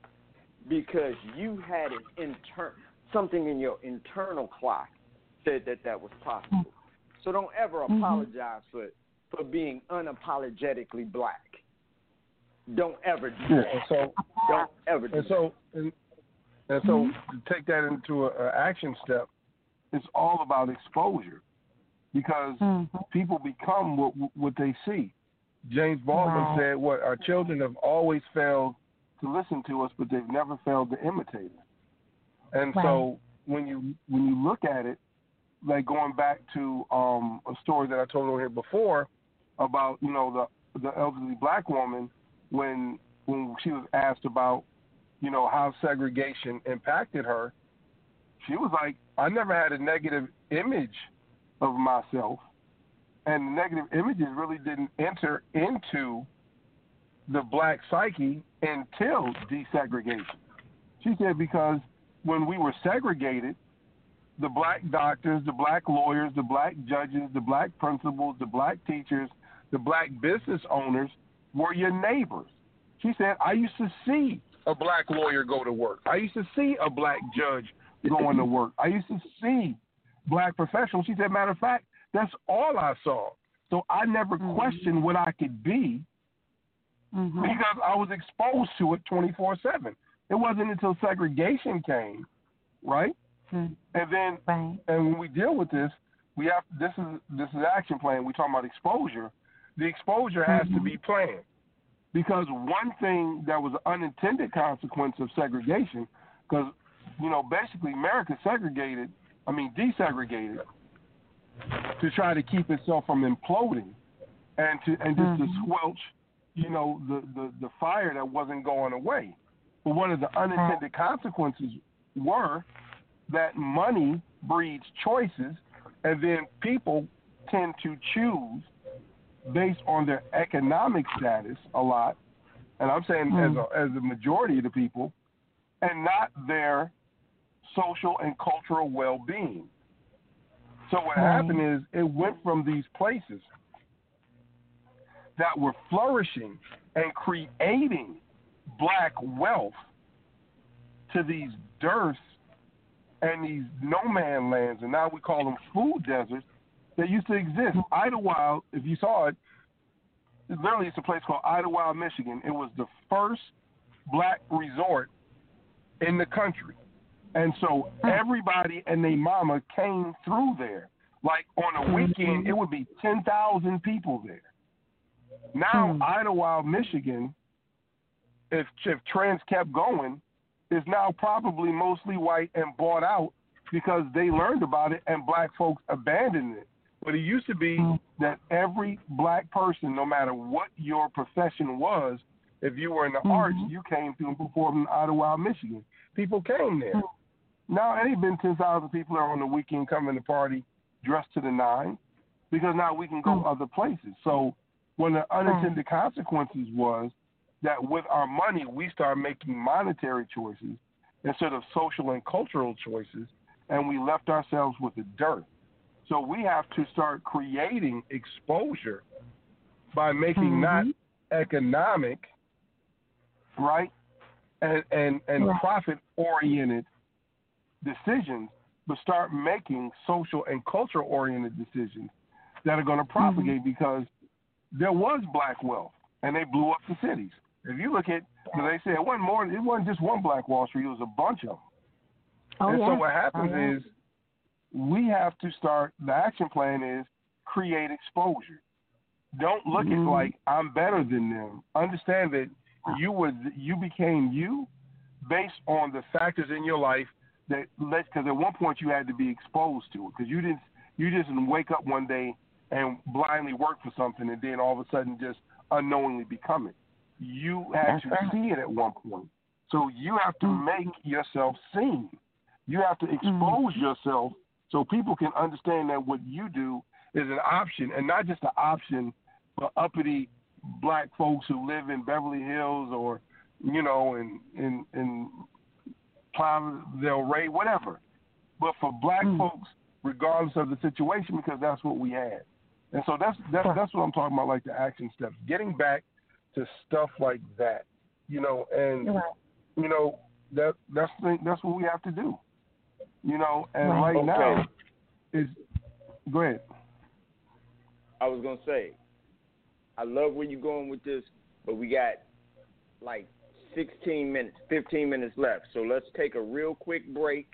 because you had an inter- something in your internal clock said that that was possible. So don't ever Mhm. apologize for for being unapologetically black. Don't ever do Yeah. that. And so Don't ever do and so and, and so Mhm. to take that into an action step, it's all about exposure. because Mm-hmm. people become what what they see. James Baldwin Right. said, "What our children have always failed to listen to us, but they've never failed to imitate us." And so when you when you look at it, like going back to um, a story that I told on here before about you know the the elderly black woman when when she was asked about you know how segregation impacted her, she was like, "I never had a negative image of myself." and negative images really didn't enter into the black psyche until desegregation. She said because when we were segregated, the black doctors, the black lawyers, the black judges, the black principals, the black teachers, the black business owners were your neighbors. She said, I used to see a black lawyer go to work. I used to see a black judge going to work. I used to see black professionals. She said, matter of fact, that's all I saw. So I never questioned what I could be Mm-hmm. because I was exposed to it 24 7. It wasn't until segregation came, right? Mm. And then, Right. and when we deal with this, we have this is this is action plan. We talking about exposure. The exposure has to be planned because one thing that was an unintended consequence of segregation, because you know basically America segregated, I mean desegregated, to try to keep itself from imploding, and to and just to mm-hmm. squelch, you know, the, the the fire that wasn't going away. But one of the unintended consequences were that money breeds choices, and then people tend to choose based on their economic status a lot, and I'm saying as hmm. a, as a majority of the people, and not their social and cultural well-being. So what Right. happened is it went from these places that were flourishing and creating black wealth to these dearths and these no man lands, and now we call them food deserts that used to exist. Idlewild, if you saw it, literally it's a place called Idlewild, Michigan. It was the first black resort in the country. And so hmm. everybody and their mama came through there. Like on a weekend, it would be 10,000 people there. Now, hmm. Idlewild, Michigan, if, if trends kept going, is now probably mostly white and bought out because they learned about it and black folks abandoned it. But it used to be mm. that every black person, no matter what your profession was, if you were in the arts, mm-hmm. you came to and performed in Ottawa, Michigan. People came there. Mm. Now it ain't been ten thousand people there on the weekend coming to party dressed to the nine, because now we can go mm. other places. So one of the unintended consequences was that with our money we start making monetary choices instead of social and cultural choices, and we left ourselves with the dirt. So we have to start creating exposure by making mm-hmm. not economic, right, and and, and Right. profit oriented decisions, but start making social and cultural oriented decisions that are going to mm-hmm. propagate because there was black wealth and they blew up the cities. If you look at, they say it wasn't more, it wasn't just one Black Wall Street, it was a bunch of them. Oh, and yeah. so what happens Oh, yeah. is we have to start. The action plan is create exposure. Don't look Mhm. at like I'm better than them. Understand that you were you became you based on the factors in your life that let because at one point you had to be exposed to it because you didn't you just didn't wake up one day and blindly work for something and then all of a sudden just unknowingly become it. You had That's to right. see it at one point. So you have to make yourself seen. You have to expose yourself so people can understand that what you do is an option and not just an option for uppity black folks who live in Beverly Hills or you know in in in Playa Del Rey, whatever. But for black hmm. folks, regardless of the situation, because that's what we had. And so that's that's that's what I'm talking about, like the action steps, getting back to stuff like that, you know, and Right. you know that that's the, that's what we have to do, you know. And Right. right, Okay. now, is go ahead. I was gonna say, I love where you're going with this, but we got like 16 minutes, 15 minutes left. So let's take a real quick break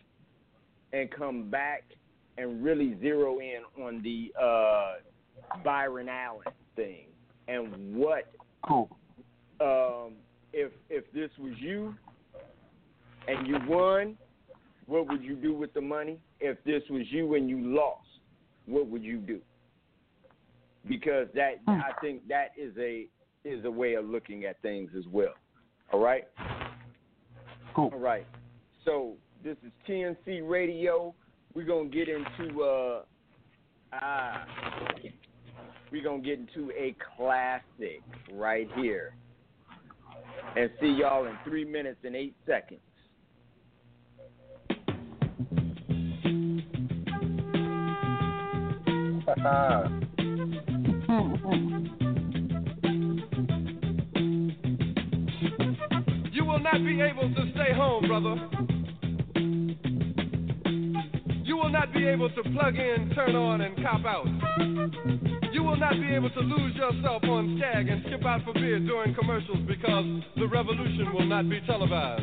and come back and really zero in on the uh, Byron Allen thing and what Cool. um, if if this was you and you won, what would you do with the money? If this was you and you lost, what would you do? Because that Hmm. I think that is a is a way of looking at things as well. All right. Cool. All right. So this is TNC Radio. We're gonna get into uh ah we're gonna get into a classic right here. And see y'all in three minutes and eight seconds. Hmm, hmm. You will not be able to stay home, brother. You will not be able to plug in, turn on, and cop out. You will not be able to lose yourself on Skag and skip out for beer during commercials because the revolution will not be televised.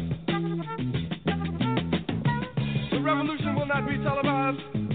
The revolution will not be televised.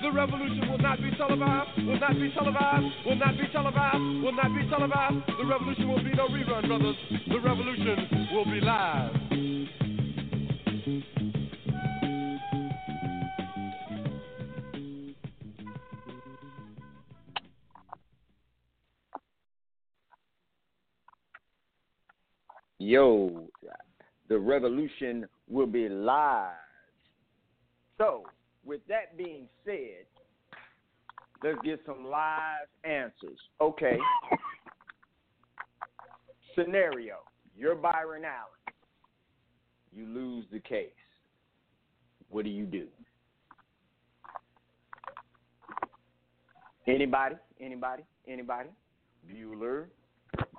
The revolution will not be televised, will not be televised, will not be televised, will not be televised. The revolution will be no rerun, brothers. The revolution will be live. Yo, the revolution will be live. So, with that being said, let's get some live answers. Okay. Scenario You're Byron Allen. You lose the case. What do you do? Anybody? Anybody? Anybody? Bueller?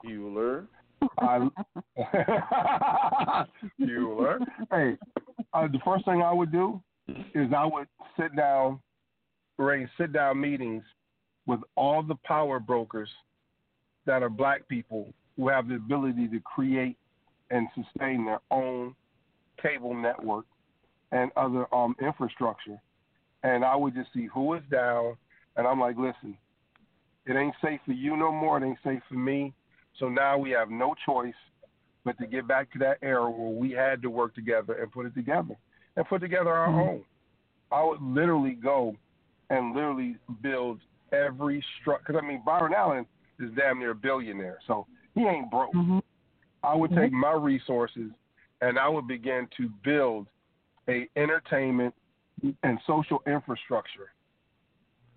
Bueller? Bueller. Hey, uh, the first thing I would do is I would sit down, arrange sit down meetings with all the power brokers that are black people who have the ability to create and sustain their own cable network and other um, infrastructure. And I would just see who is down. And I'm like, listen, it ain't safe for you no more. It ain't safe for me. So now we have no choice but to get back to that era where we had to work together and put it together and put together our Mhm. own. I would literally go and literally build every structure. Because I mean, Byron Allen is damn near a billionaire, so he ain't broke. Mm-hmm. I would take my resources and I would begin to build a entertainment and social infrastructure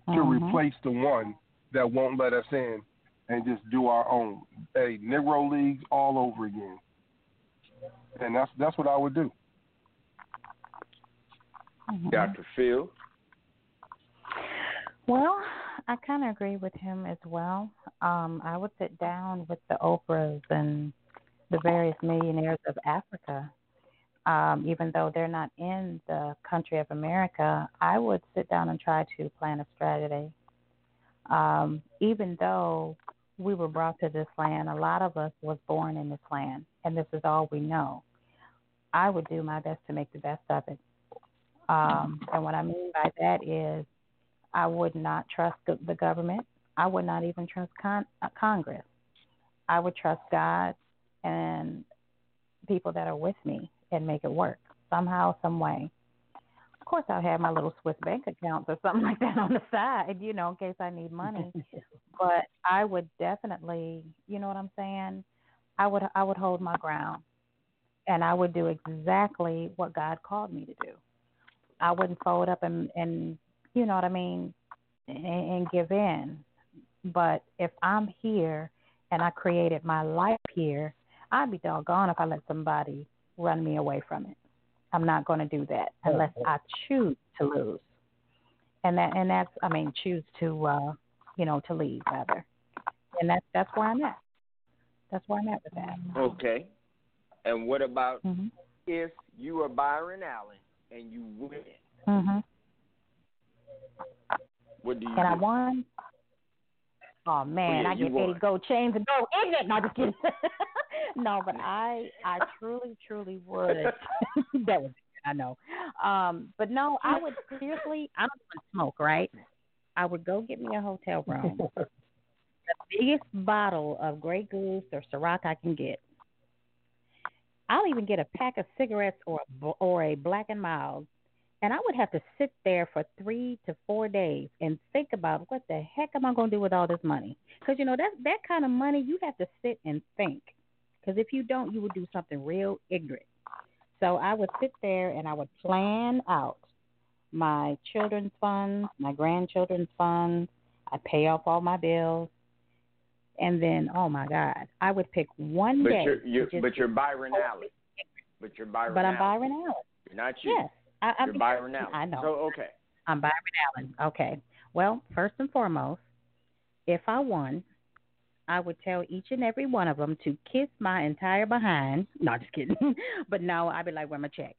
to Mhm. replace the one that won't let us in and just do our own. A Negro leagues all over again. And that's that's what I would do. Mhm. Dr. Phil. Well, I kind of agree with him as well. Um, I would sit down with the Oprahs and the various millionaires of Africa. Um, even though they're not in the country of America, I would sit down and try to plan a strategy. Um, even though we were brought to this land, a lot of us was born in this land, and this is all we know. I would do my best to make the best of it. Um, and what I mean by that is I would not trust the, government. I would not even trust con- uh, Congress. I would trust God and people that are with me and make it work somehow, some way. Of course, I'll have my little Swiss bank accounts or something like that on the side, you know, in case I need money. but I would definitely, you know what I'm saying? I would I would hold my ground, and I would do exactly what God called me to do. I wouldn't fold up and and you know what I mean, and, and give in. But if I'm here and I created my life here, I'd be doggone if I let somebody run me away from it. I'm not going to do that unless I choose to lose. And that and that's I mean choose to uh, you know to leave rather. And that's that's where I'm at. That's where I'm at with that. Okay. And what about Mhm. if you are Byron Allen and you win? Mhm. What do you And I do? won. Oh man, yeah, I get. Eddie gold chains and gold ignorant. No, just kidding. no, but I I truly, truly would. that was I know. Um, but no, I would seriously I don't smoke, right? I would go get me a hotel room. the biggest bottle of Grey Goose or Ciroc I can get. I'll even get a pack of cigarettes or or a Black and Mild, and I would have to sit there for three to four days and think about what the heck am I going to do with all this money? Because you know that that kind of money you have to sit and think. Because if you don't, you would do something real ignorant. So I would sit there and I would plan out my children's funds, my grandchildren's funds. I pay off all my bills, and then oh my God, I would pick one But day. you're, you're just but you're Byron Allen. But you're Byron But I'm Allen. Byron Allen. You're not you. Yes, I, I'm You're Byron Allen. I know. So okay. I'm Byron Allen. Okay. Well, first and foremost, if I won, I would tell each and every one of them to kiss my entire behind. No, just kidding. but no, I'd be like, "Where my check?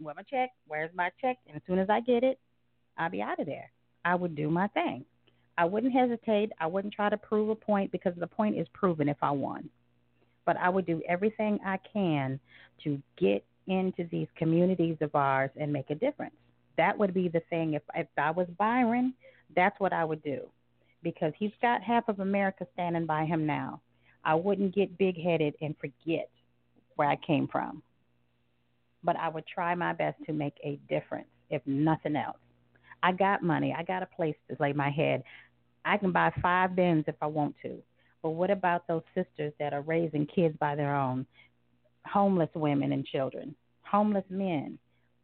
Where my check? Where's my check?" And as soon as I get it, I'll be out of there. I would do my thing. I wouldn't hesitate. I wouldn't try to prove a point because the point is proven if I won. But I would do everything I can to get into these communities of ours and make a difference. That would be the thing. If if I was Byron, that's what I would do, because he's got half of America standing by him now. I wouldn't get big headed and forget where I came from, but I would try my best to make a difference, if nothing else. I got money. I got a place to lay my head. I can buy five bins if I want to. But what about those sisters that are raising kids by their own? Homeless women and children, homeless men.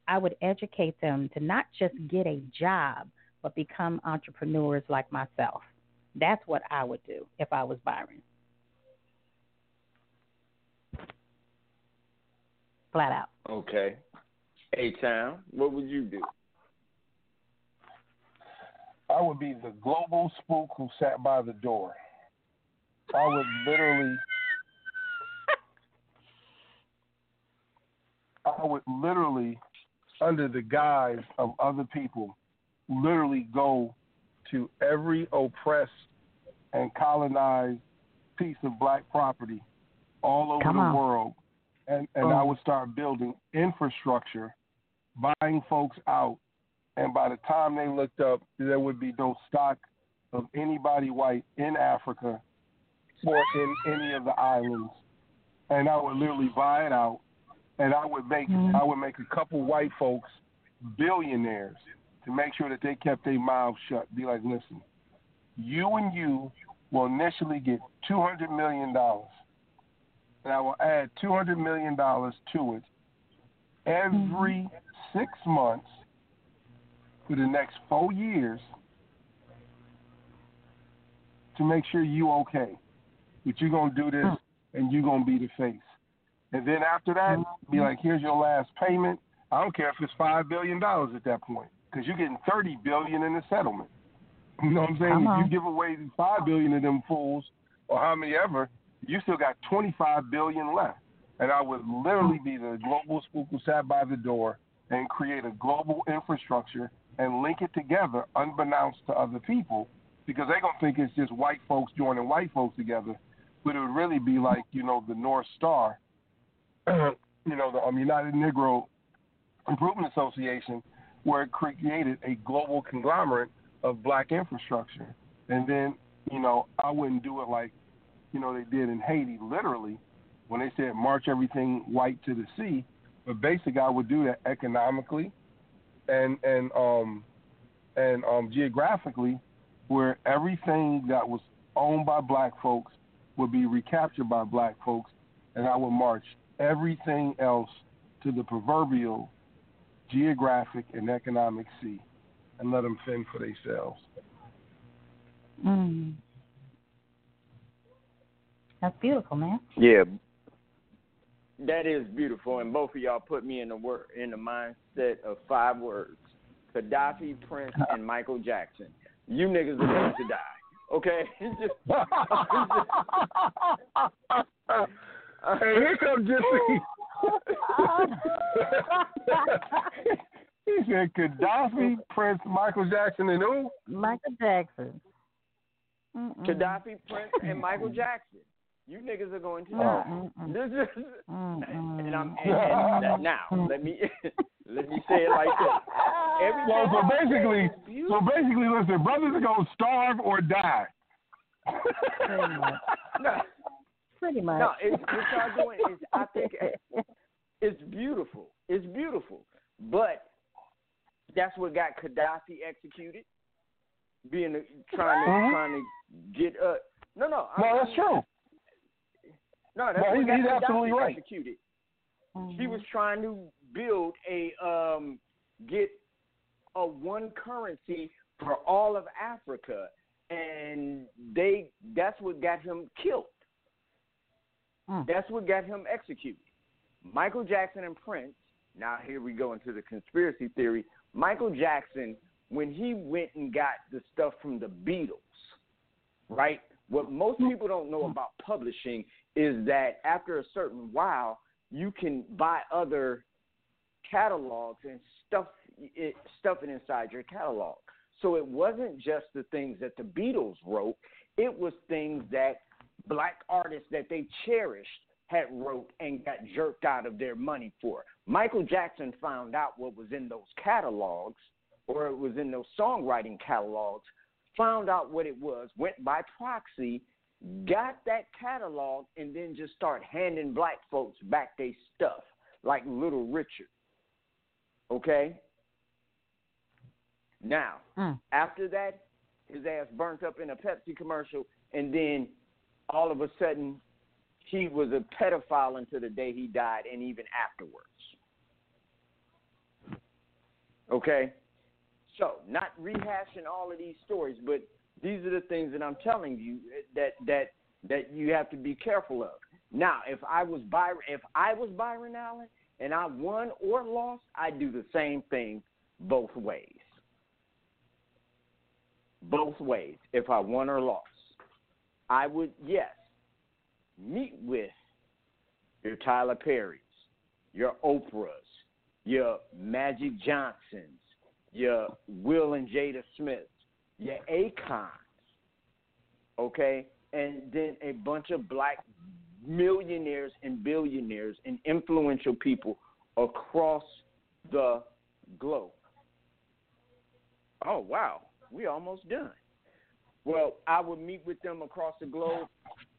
I would educate them to not just get a job, but become entrepreneurs like myself. That's what I would do if I was Byron. Flat out. Okay. A Town, what would you do? I would be the global spook who sat by the door. I would literally I would literally under the guise of other people literally go to every oppressed and colonized piece of black property all over Come the on. world and and I oh. would start building infrastructure buying folks out and by the time they looked up, there would be no stock of anybody white in Africa or in any of the islands. And I would literally buy it out, and I would make Mhm. I would make a couple white folks billionaires to make sure that they kept their mouths shut. Be like, listen, you and you will initially get $200 million. And I will add $200 million to it every six months for the next four years to make sure you okay. But you're going to do this hmm. and you're going to be the face. And then after that, be hmm. like, here's your last payment. I don't care if it's $5 billion at that point because you're getting 30 billion in the settlement. You know what I'm saying? If you give away five billion of them fools, or how many ever, you still got 25 billion left. And I would literally be the global spook who sat by the door and create a global infrastructure and link it together, unbeknownst to other people, because they're gonna think it's just white folks joining white folks together, but it would really be like you know the North Star, you know the um, United Negro Improvement Association, where it created a global conglomerate of black infrastructure. And then, you know, I wouldn't do it like, you know, they did in Haiti, literally, when they said march everything white to the sea. But basically, I would do that economically and and um and um geographically, where everything that was owned by black folks would be recaptured by black folks, and I would march everything else to the proverbial geographic and economic sea and let them fend for themselves. Mm. That's beautiful, man. Yeah, that is beautiful, and both of y'all put me in the word in the mindset of five words: Gaddafi, Prince, and Michael Jackson. You niggas are going to die. Okay, hey, here comes Jesse. he said Gaddafi, Prince, Michael Jackson, and who? Michael Jackson. Mm-mm. Gaddafi, Prince, and Michael Jackson. You niggas are going to die. Mm-mm. This is, and I'm and, and now let me let me say it like this. Everything So, so basically, is so basically, listen, brothers are gonna starve or die. Pretty much. No, Pretty much. no, it's, what y'all doing is I think it's beautiful. It's beautiful, but that's what got Gaddafi executed. Being trying to Mhm. trying to get up. no no I No, that's mean, true. No that's No, what he's- he's Gaddafi absolutely right. executed. Mhm. He was trying to build a um get a one currency for all of Africa and they that's what got him killed. Mm. That's what got him executed. Michael Jackson and Prince. Now here we go into the conspiracy theory. Michael Jackson, when he went and got the stuff from the Beatles, right? What most people don't know about publishing is that after a certain while, you can buy other catalogs and stuff it stuff it inside your catalog. So it wasn't just the things that the Beatles wrote; it was things that black artists that they cherished had wrote and got jerked out of their money for. Michael Jackson found out what was in those catalogs, or it was in those songwriting catalogs, found out what it was, went by proxy, got that catalog, and then just start handing black folks back their stuff, like Little Richard. Okay? Now, Mm. after that, his ass burnt up in a Pepsi commercial, and then all of a sudden, he was a pedophile until the day he died, and even afterwards. Okay? So, not rehashing all of these stories, but these are the things that I'm telling you that that that you have to be careful of. Now, if I was Byron, if I was Byron Allen and I won or lost, I'd do the same thing both ways. Both ways. If I won or lost, I would yes meet with your Tyler Perrys, your Oprahs, your Magic Johnsons, your Will and Jada Smiths, your Akons, okay, and then a bunch of black millionaires and billionaires and influential people across the globe. Oh wow, we almost done. Well, I would meet with them across the globe,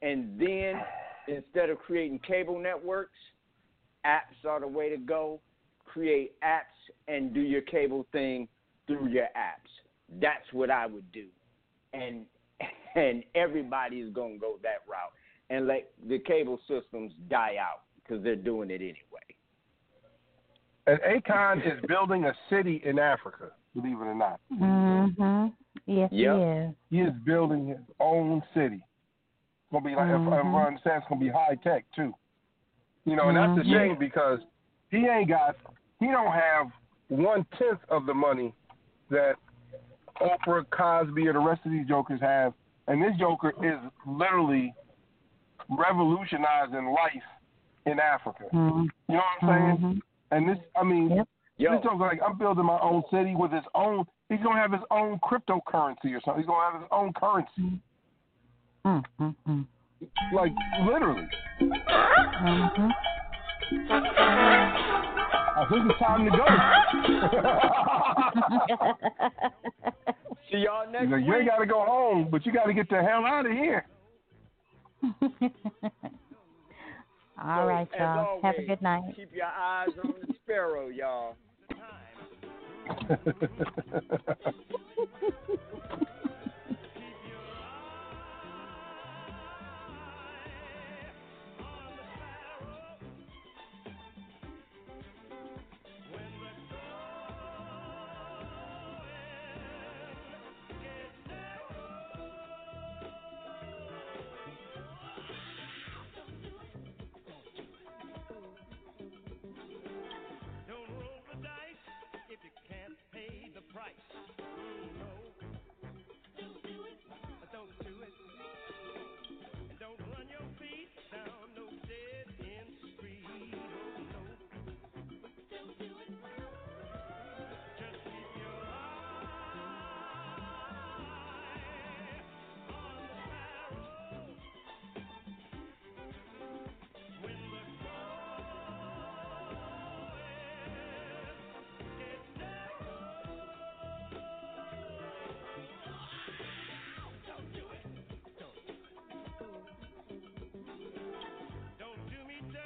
and then instead of creating cable networks, apps are the way to go. Create apps and do your cable thing through your apps. That's what I would do, and and everybody's gonna go that route and let the cable systems die out because they're doing it anyway. And Akon is building a city in Africa, believe it or not. Mhm. Yes, Yep. he is. He is building his own city. It's gonna be like, if I understand, it's gonna be high tech too. You know, and that's a Mhm. shame because he ain't got, he don't have one tenth of the money that Oprah, Cosby, or the rest of these jokers have, and this joker is literally revolutionizing life in Africa. Mhm. You know what I'm saying? Mhm. And this, I mean, Yep. This joker like I'm building my own city with his own. He's gonna have his own cryptocurrency or something. He's gonna have his own currency, Mm, mm, mm. like literally. Mhm. I think it's time to go. see y'all next He's like, you ain't got to go home, but you got to get the hell out of here. All So, right, y'all. Have a good night. Keep your eyes on the sparrow, y'all. price. to me